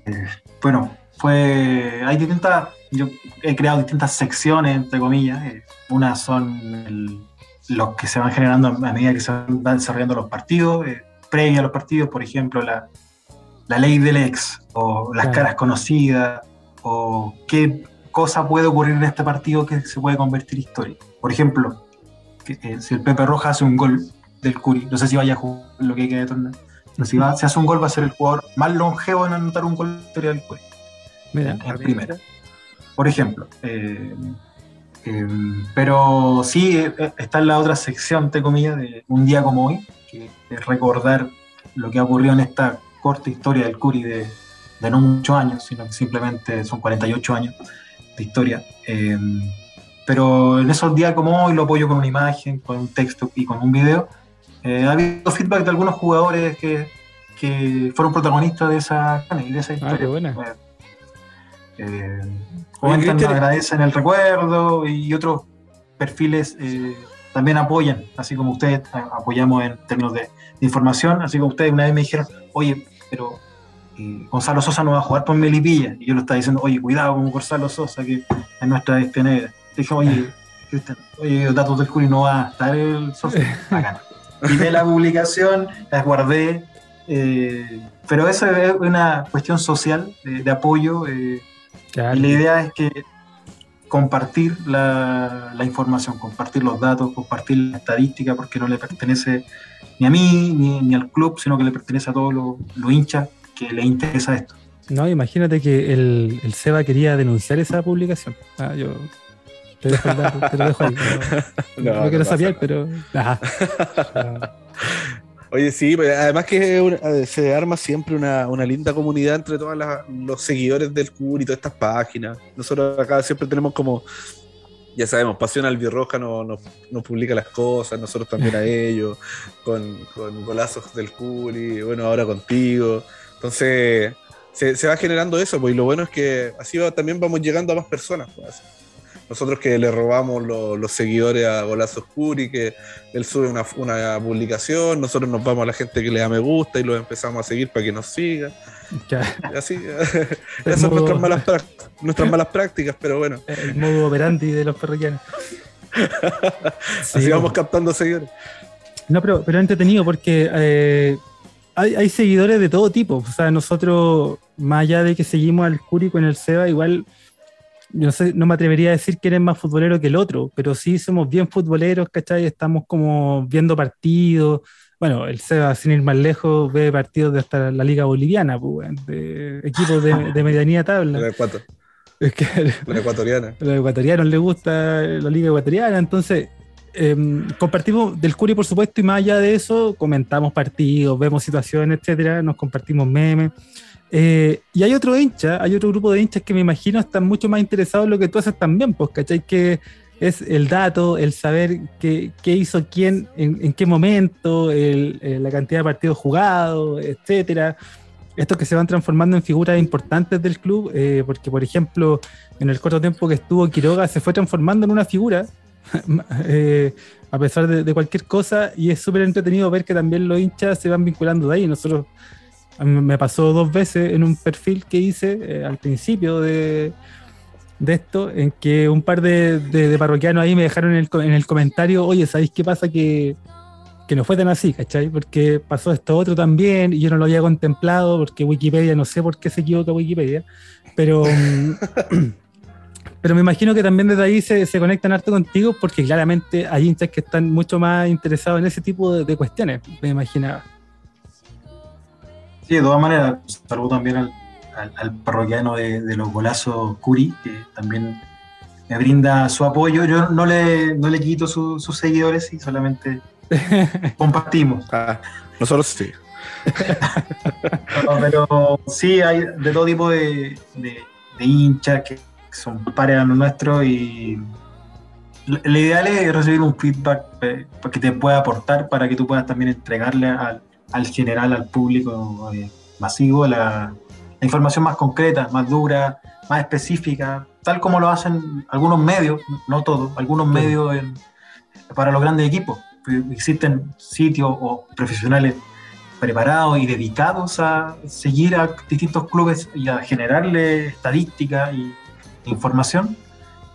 bueno, fue. Hay distintas. Yo he creado distintas secciones, entre comillas. Eh, unas son el- los que se van generando a medida que se van desarrollando los partidos, eh, previa a los partidos, por ejemplo, la, la ley del ex, o las Claro. caras conocidas, o qué cosa puede ocurrir en este partido que se puede convertir en historia. Por ejemplo, que, eh, si el Pepe Roja hace un gol del Curi, no sé si vaya a jugar lo que quede de torneo, pero si va, si hace un gol va a ser el jugador más longevo en anotar un gol historia del Curi, Mira, en primera. Por ejemplo. eh, eh, pero sí eh, está en la otra sección, entre comillas, de un día como hoy, que es recordar lo que ha ocurrido en esta corta historia del Curi de, de no muchos años, sino que simplemente son 48 años de historia. Eh, pero en esos días como hoy lo apoyo con una imagen, con un texto y con un video. Eh, ha habido feedback de algunos jugadores que, que fueron protagonistas de esa, de esa historia. Ah, qué buena. Eh, comentan, Cristian- agradecen el recuerdo y otros perfiles eh, también apoyan, así como ustedes apoyamos en términos de, de información, así como ustedes una vez me dijeron, oye, pero eh, Gonzalo Sosa no va a jugar por Melipilla, y yo lo estaba diciendo, oye, cuidado con Gonzalo Sosa, que es nuestra bestia negra. Dije, oye, Cristian, oye, datos del Curi no va a estar el Sosa, acá. Y de la publicación las guardé, eh, pero eso es una cuestión social de, de apoyo. eh, claro. y la idea es que compartir la, la información, compartir los datos, compartir la estadística, porque no le pertenece ni a mí ni, ni al club, sino que le pertenece a todos los los hinchas que le interesa esto. No, imagínate que el, el Seba quería denunciar esa publicación. Ah, yo te, dejo el dato, te lo dejo ahí. No, No, no no quiero saber, pero. Oye, sí, pues, además que una- se arma siempre una, una linda comunidad entre todos los seguidores del CUR y todas estas páginas. Nosotros acá siempre tenemos como, ya sabemos, Pasión Albirroja nos, nos, nos publica las cosas, nosotros también a ellos, con, con golazos del CUR y bueno, ahora contigo. Entonces, se, se va generando eso, pues, y lo bueno es que así va- también vamos llegando a más personas. pues. Nosotros que le robamos lo- los seguidores a Golazos Curi, que él sube una, una publicación, nosotros nos vamos a la gente que le da me gusta y los empezamos a seguir para que nos siga. ya, así, esas son nuestras malas, prac- nuestras malas prácticas, pero bueno, el modo operandi de los parroquianos. así Sí, vamos captando seguidores. No, pero, pero entretenido porque eh, hay, hay seguidores de todo tipo. O sea, nosotros, más allá de que seguimos al Curi con el Seba, igual, no sé, no me atrevería a decir que eres más futbolero que el otro, pero sí somos bien futboleros, ¿cachai? Estamos como viendo partidos. Bueno, el Seba, sin ir más lejos, ve partidos de hasta la Liga Boliviana, pues, de equipos de, de medianía La, tabla. ecuator- Es que la ecuatoriana. a los ecuatorianos les gusta la liga ecuatoriana, entonces eh, compartimos del Curi, por supuesto, y más allá de eso, comentamos partidos, vemos situaciones, etcétera, nos compartimos memes. Eh, y hay otro hincha, hay otro grupo de hinchas que me imagino están mucho más interesados en lo que tú haces también, pues, ¿cachai? Que es el dato, el saber qué, hizo quién, en, qué momento, la cantidad de partidos jugados, etcétera. Estos que se van transformando en figuras importantes del club, eh, porque por ejemplo, en el corto tiempo que estuvo Quiroga se fue transformando en una figura, eh, a pesar de, cualquier cosa, y es súper entretenido ver que también los hinchas se van vinculando de ahí. Nosotros, me pasó dos veces en un perfil que hice eh, al principio de, de esto, en que un par de, parroquianos ahí me dejaron en el, en el comentario, oye, ¿sabéis qué pasa? Que, no fue tan así, ¿cachai? Porque pasó esto otro también y yo no lo había contemplado porque Wikipedia, no sé por qué se equivoca Wikipedia, pero, pero me imagino que también desde ahí se, se, conectan harto contigo porque claramente hay hinchas que están mucho más interesados en ese tipo de, cuestiones, me imaginaba. Sí, de todas maneras, saludo también al, al, parroquiano de, los golazos Curi, que también me brinda su apoyo. Yo no le, no le quito sus seguidores y solamente compartimos. Ah, nosotros sí. pero sí, hay de todo tipo de, de, hinchas que son pares a los nuestros y lo ideal es recibir un feedback eh, que te pueda aportar para que tú puedas también entregarle al, al general, al público eh, masivo, la, la información más concreta, más dura, más específica, tal como lo hacen algunos medios, no todos, algunos medios para los grandes equipos. Existen sitios o profesionales preparados y dedicados a seguir a distintos clubes y a generarle estadística y información.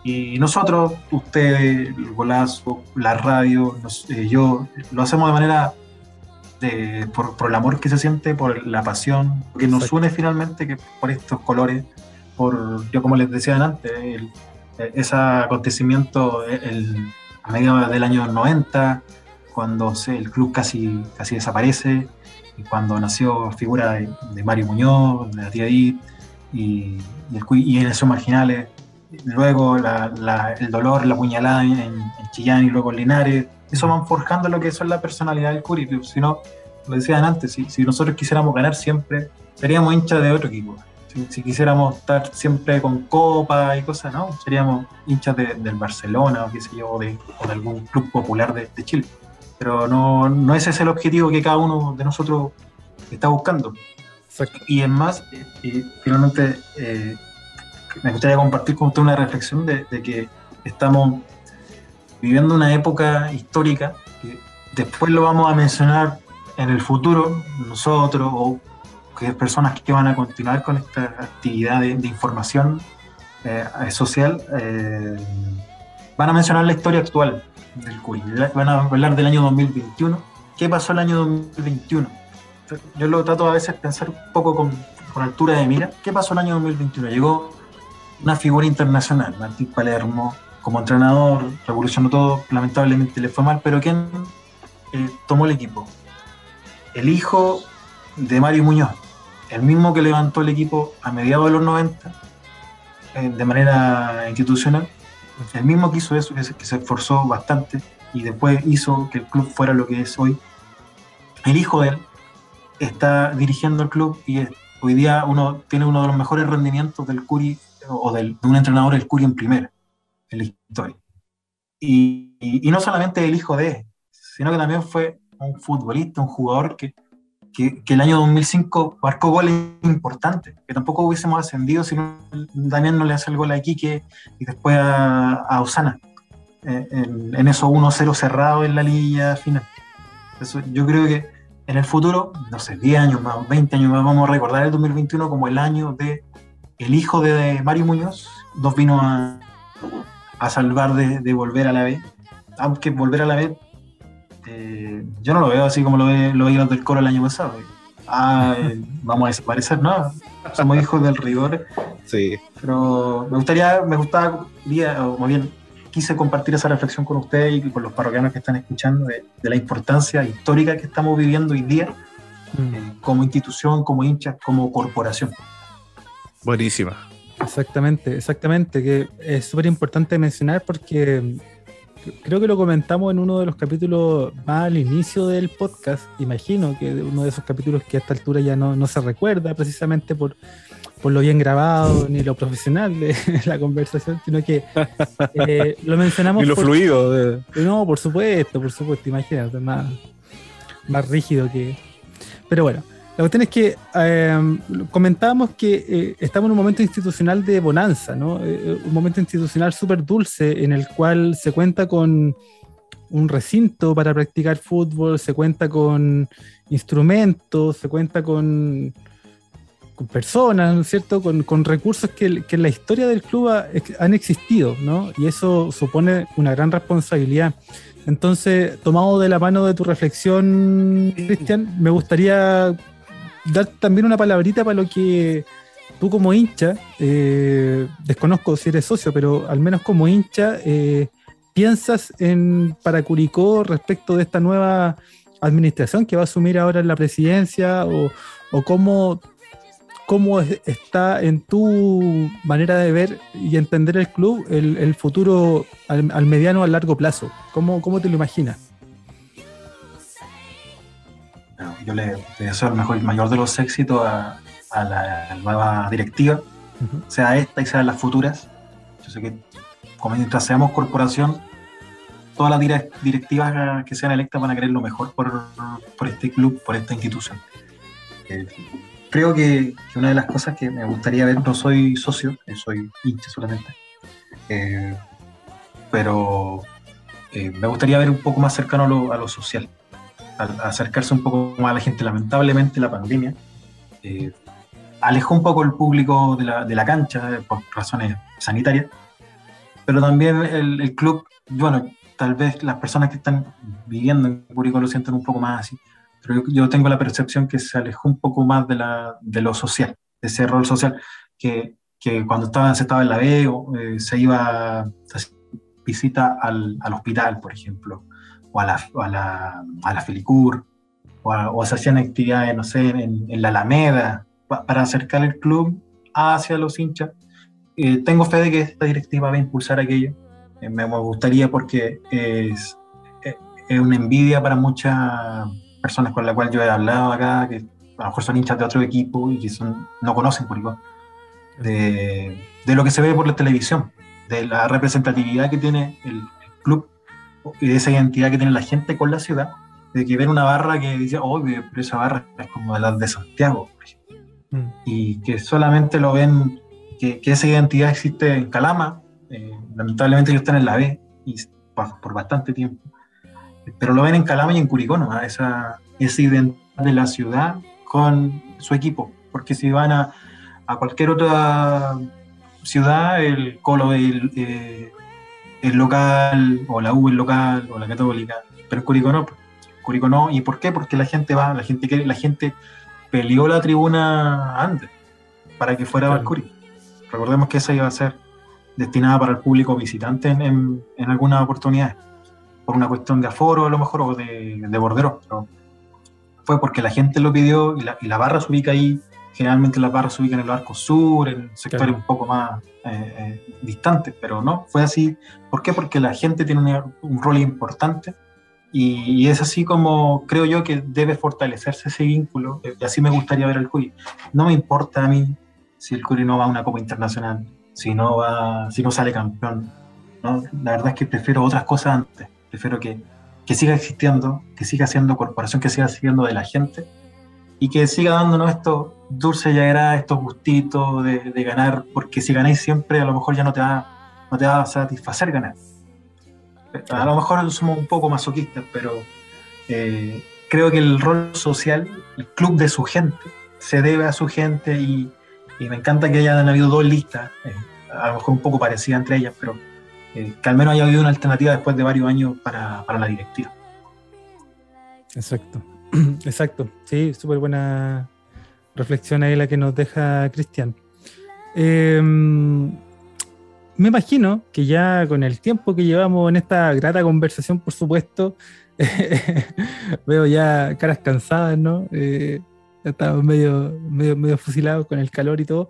Y nosotros, ustedes, el golazo, la radio, eh, yo, lo hacemos de manera por, el amor que se siente, por la pasión que nos une finalmente, que por estos colores, por, yo como les decía antes, ese acontecimiento a mediados del año 90, cuando el club casi, casi desaparece, y cuando nació figura de, Mario Muñoz, de la tía Edith, y, y, en esos marginales, luego el dolor, la puñalada en, en Chillán y luego en Linares, eso van forjando lo que son la personalidad del Curi. Si no, lo decían antes, si, si nosotros quisiéramos ganar siempre, seríamos hinchas de otro equipo. Si, quisiéramos estar siempre con copa y cosas, ¿no? Seríamos hinchas del Barcelona o qué sé yo, o de, algún club popular de, Chile. Pero no, no ese es el objetivo que cada uno de nosotros está buscando. Y es más, y finalmente eh, me gustaría compartir con usted una reflexión de, que estamos viviendo una época histórica que después lo vamos a mencionar en el futuro, nosotros o que personas que van a continuar con esta actividad de, información eh, social, eh, van a mencionar la historia actual del CURI, van a hablar del año 2021. ¿Qué pasó el año 2021? Yo lo trato a veces pensar un poco con, altura de mira. ¿Qué pasó el año 2021? Llegó una figura internacional, Martín Palermo, como entrenador, revolucionó todo, lamentablemente le fue mal, pero ¿quién eh, tomó el equipo? El hijo de Mario Muñoz, el mismo que levantó el equipo a mediados de los 90 eh, de manera institucional, el mismo que hizo eso, que se, esforzó bastante y después hizo que el club fuera lo que es hoy. El hijo de él está dirigiendo el club y hoy día uno tiene uno de los mejores rendimientos del Curi o del, de un entrenador del Curi en primera en la historia. Y, y, no solamente el hijo de, sino que también fue un futbolista, un jugador que, que, el año 2005 marcó goles importantes, que tampoco hubiésemos ascendido si Damián no le hace el gol a Quique y después a, a Osana, eh, en, en, esos 1-0 cerrados en la línea final. Eso, yo creo que en el futuro, no sé, 10 años más, 20 años más, vamos a recordar el 2021 como el año de el hijo de Mario Muñoz, nos vino a, a salvar de, volver a la B. Aunque volver a la B, eh, yo no lo veo así como lo, ve, lo veía del coro el año pasado. Ah, vamos a desaparecer, no. Somos hijos del rigor. Sí. Pero me gustaría, me gustaba, o más bien, quise compartir esa reflexión con ustedes y con los parroquianos que están escuchando de, la importancia histórica que estamos viviendo hoy día mm. eh, como institución, como hinchas, como corporación. Buenísima. Exactamente, exactamente, que es súper importante mencionar porque creo que lo comentamos en uno de los capítulos más al inicio del podcast, imagino que uno de esos capítulos que a esta altura ya no, se recuerda precisamente por, por lo bien grabado ni lo profesional de la conversación, sino que eh, lo mencionamos. Y lo fluido. No, por supuesto, por supuesto, imagínate, más, más rígido que. Pero bueno, la cuestión es que em, comentábamos que eh, estamos en un momento institucional de bonanza, ¿no? Eh, un momento institucional súper dulce en el cual se cuenta con un recinto para practicar fútbol, se cuenta con instrumentos, se cuenta con, personas, ¿no es cierto? Con, recursos que, en la historia del club han existido, ¿no? Y eso supone una gran responsabilidad. Entonces, tomado de la mano de tu reflexión, Cristian, me gustaría dar también una palabrita para lo que tú como hincha, eh, desconozco si eres socio, pero al menos como hincha, eh, piensas en para Curicó respecto de esta nueva administración que va a asumir ahora en la presidencia o, o cómo, cómo está en tu manera de ver y entender el club el, futuro al, mediano o al largo plazo? ¿Cómo, cómo te lo imaginas? yo le, deseo el mejor, mayor de los éxitos a, la nueva directiva, sea esta y sea las futuras. Yo sé que como mientras seamos corporación, todas las directivas que sean electas van a querer lo mejor por, por este club, por esta institución. Eh, creo que, una de las cosas que me gustaría ver, no soy socio, eh, soy hincha solamente, eh, pero me gustaría ver un poco más cercano a lo, social acercarse un poco más a la gente. Lamentablemente la pandemia eh, alejó un poco el público de la, cancha por razones sanitarias, pero también el, club, bueno, tal vez las personas que están viviendo en Curicó lo sienten un poco más así, pero yo, tengo la percepción que se alejó un poco más de, la, de lo social, de ese rol social, que, que cuando estaba, se estaba en la B eh, se iba a visita al, al hospital, por ejemplo, o a la, a la, a la Felicur, o, se hacían actividades, no sé, en, la Alameda, para acercar el club hacia los hinchas. Eh, tengo fe de que esta directiva va a impulsar aquello. Eh, me, gustaría porque es, eh, es, una envidia para muchas personas con las cuales yo he hablado acá, que a lo mejor son hinchas de otro equipo y que son, no conocen Curicó, de, de lo que se ve por la televisión, de la representatividad que tiene el club y de esa identidad que tiene la gente con la ciudad, de que ven una barra que dice, oh, pero esa barra es como de las de Santiago, mm. y que solamente lo ven, que, esa identidad existe en Calama, eh, lamentablemente ellos están en la B, y por, bastante tiempo, pero lo ven en Calama y en Curicó, ¿no? esa, esa identidad de la ciudad con su equipo, porque si van a, a cualquier otra ciudad, el Colo, el, eh, el local, o la U el local, o la católica, pero Curicó no. Curicó no. ¿Y por qué? Porque la gente va, la gente la gente peleó la tribuna antes para que fuera claro. Curicó. Recordemos que esa iba a ser destinada para el público visitante en, en, algunas oportunidades, por una cuestión de aforo a lo mejor o de, de bordero, pero fue porque la gente lo pidió y la, y la barra se ubica ahí generalmente las barras se ubican en el arco sur, en sectores un poco más eh, eh, distantes, pero no, fue así. ¿Por qué? Porque la gente tiene un, rol importante y, es así como creo yo que debe fortalecerse ese vínculo y así me gustaría ver al CUI. No me importa a mí si el CUI no va a una Copa Internacional, si no, va, si no sale campeón. ¿no? La verdad es que prefiero otras cosas antes, prefiero que, que siga existiendo, que siga siendo corporación, que siga siendo de la gente y que siga dándonos estos dulces ya estos gustitos de, de, ganar, porque si ganáis siempre a lo mejor ya no te va, no te va a satisfacer ganar. A lo mejor somos un poco masoquistas, pero eh, creo que el rol social, el club de su gente, se debe a su gente y, y me encanta que hayan habido dos listas, eh, a lo mejor un poco parecidas entre ellas, pero eh, que al menos haya habido una alternativa después de varios años para, para la directiva. Exacto. Exacto, sí, súper buena reflexión ahí la que nos deja Cristian. Em, me imagino que ya con el tiempo que llevamos en esta grata conversación, por supuesto, veo ya caras cansadas, ¿no? Eh, estamos medio, medio, medio fusilados con el calor y todo.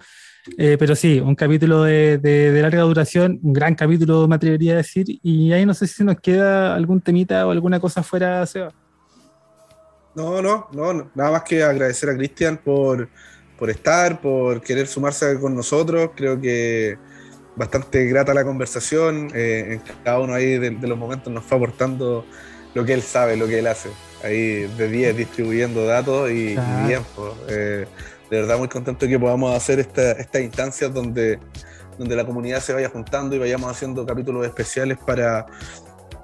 Eh, pero sí, un capítulo de, de, larga duración, un gran capítulo, me atrevería a decir. Y ahí no sé si nos queda algún temita o alguna cosa fuera, Seba. No, no, no, nada más que agradecer a Cristian por, por estar, por querer sumarse con nosotros. Creo que bastante grata la conversación. Eh, en cada uno ahí de, los momentos nos fue aportando lo que él sabe, lo que él hace. Ahí de 10 distribuyendo datos y, bien. Eh, de verdad muy contento de que podamos hacer estas instancias donde, donde la comunidad se vaya juntando y vayamos haciendo capítulos especiales para,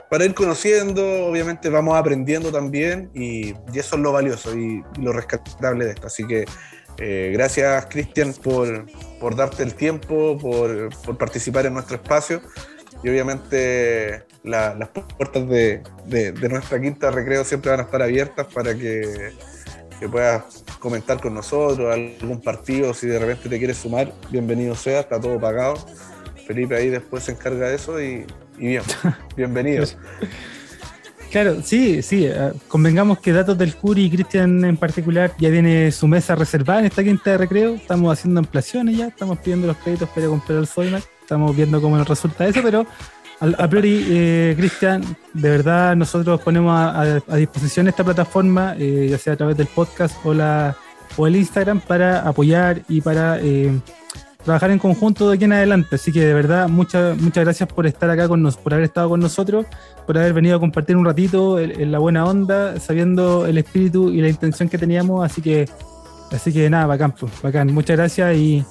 para ir conociendo, obviamente vamos aprendiendo también y, eso es lo valioso y, lo rescatable de esto. Así que eh, gracias Cristian por, por, darte el tiempo, por, por, participar en nuestro espacio y obviamente las puertas de, de, nuestra quinta recreo siempre van a estar abiertas para que, que, puedas comentar con nosotros algún partido, si de repente te quieres sumar, bienvenido sea, está todo pagado. Felipe ahí después se encarga de eso y, y bien, bienvenidos. Claro, sí, sí. Eh, convengamos que Datos del Curi y Cristian en particular ya tiene su mesa reservada en esta quinta de recreo. Estamos haciendo ampliaciones ya, estamos pidiendo los créditos para comprar el Soymac. Estamos viendo cómo nos resulta eso, pero a, priori, eh, Cristian, de verdad nosotros ponemos a, disposición esta plataforma, eh, ya sea a través del podcast o, la, o el Instagram, para apoyar y para trabajar en conjunto de aquí en adelante. Así que de verdad, muchas muchas gracias por estar acá con nosotros, por haber estado con nosotros, por haber venido a compartir un ratito en, la buena onda, sabiendo el espíritu y la intención que teníamos. Así que, así que nada, bacán, pues, bacán. Muchas gracias y,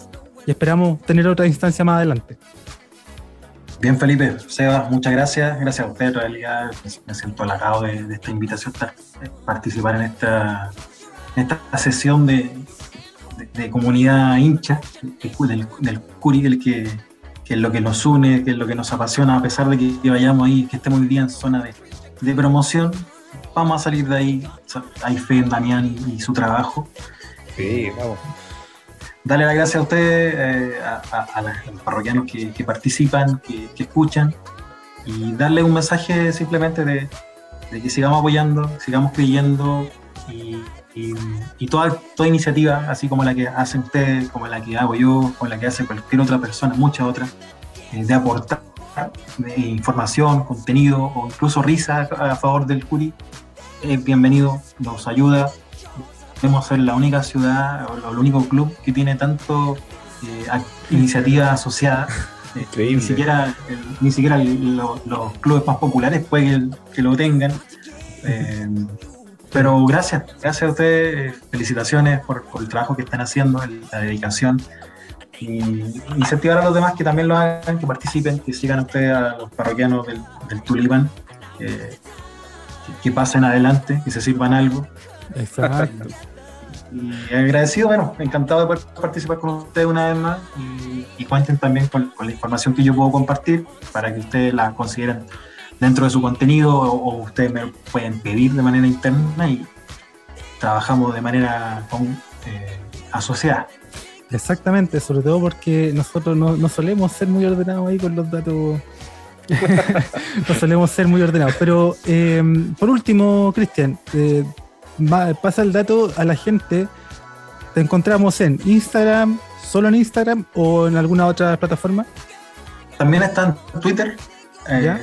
esperamos tener otra instancia más adelante. Bien, Felipe, Seba, muchas gracias. Gracias a usted, en realidad me siento halagado de, de esta invitación, participar en esta, esta sesión de, de, comunidad hincha del, del Curi, el que, que, es lo que nos une, que es lo que nos apasiona, a pesar de que vayamos ahí, que estemos hoy día en zona de, de promoción, vamos a salir de ahí. Hay fe en Damián y, su trabajo. Sí, vamos. Dale las gracias a ustedes, eh, a, los parroquianos que, que participan, que, que, escuchan, y darle un mensaje simplemente de, de que sigamos apoyando, sigamos creyendo y y, toda, toda iniciativa, así como la que hacen ustedes, como la que hago yo, como la que hace cualquier otra persona, muchas otras, eh, de aportar información, contenido o incluso risa a, favor del Curi, es bienvenido, nos ayuda. Debemos ser la única ciudad o el único club que tiene tanto eh, iniciativas asociadas. Eh, ni siquiera, ni siquiera los clubes más populares pueden que, lo tengan. Pero gracias, gracias a ustedes, felicitaciones por, el trabajo que están haciendo, la dedicación. Y incentivar a los demás que también lo hagan, que participen, que sigan a ustedes, a los parroquianos del, del Tulipán, que pasen adelante, que se sirvan algo. Exacto. Y agradecido, bueno, encantado de poder participar con ustedes una vez más y, cuenten también con, con, la información que yo puedo compartir para que ustedes la consideren dentro de su contenido o, ustedes me pueden pedir de manera interna y trabajamos de manera eh, asociada. Exactamente, sobre todo porque nosotros no, solemos ser muy ordenados ahí con los datos. no solemos ser muy ordenados. Pero eh, por último, Cristian, eh, pasa el dato a la gente. Te encontramos en Instagram, solo en Instagram o en alguna otra plataforma. También está en Twitter. ¿Ya?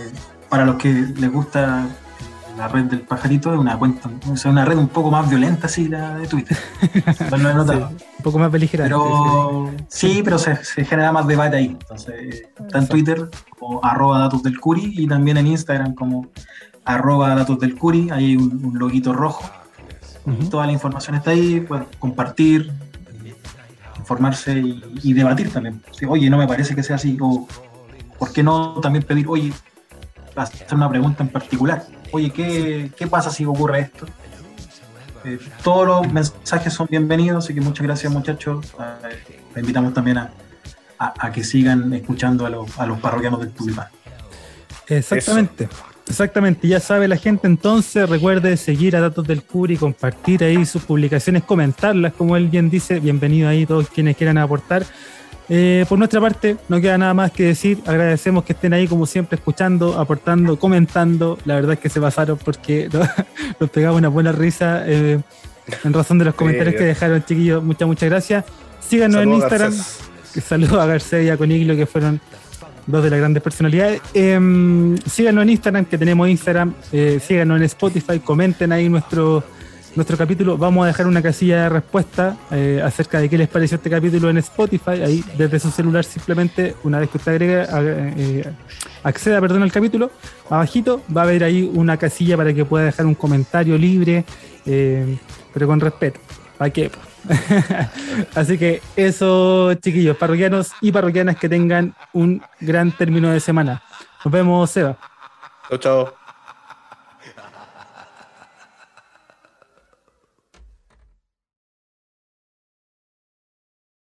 para los que les gusta la red del pajarito, es una cuenta, es una red un poco más violenta, así la de Twitter. un poco más beligerante. Pero, sí, pero se, genera más debate ahí. Entonces, está en Twitter como arroba datos del curi y también en Instagram como arroba datos del curi. Ahí hay un, loguito rojo. Toda la información está ahí, pueden compartir, informarse y, debatir también. oye, no me parece que sea así. O, ¿por qué no también pedir, oye, hacer una pregunta en particular. Oye, ¿qué, qué pasa si ocurre esto? Eh, todos los mensajes son bienvenidos, así que muchas gracias muchachos. Eh, le invitamos también a, a, que sigan escuchando a los, a los parroquianos del Tulipán. Exactamente. Exactamente, ya sabe la gente entonces, recuerde seguir a Datos del Curi, compartir ahí sus publicaciones, comentarlas, como él bien dice, bienvenido ahí todos quienes quieran aportar. Eh, por nuestra parte, no queda nada más que decir. Agradecemos que estén ahí, como siempre, escuchando, aportando, comentando. La verdad es que se pasaron porque nos pegamos una buena risa eh, en razón de los comentarios que dejaron, chiquillos. Muchas, muchas gracias. Síganos en Instagram. Saludos a García y a Coniglio, que fueron dos de las grandes personalidades. Em, síganos en Instagram, que tenemos Instagram. Eh, síganos en Spotify. Comenten ahí nuestro nuestro capítulo, vamos a dejar una casilla de respuesta eh, acerca de qué les pareció este capítulo en Spotify. Ahí, desde su celular, simplemente, una vez que usted agrega, eh, acceda perdón, al capítulo, abajito va a haber ahí una casilla para que pueda dejar un comentario libre, eh, pero con respeto. ¿Para qué? Así que eso, chiquillos, parroquianos y parroquianas, que tengan un gran término de semana. Nos vemos, Seba. Chao, chao.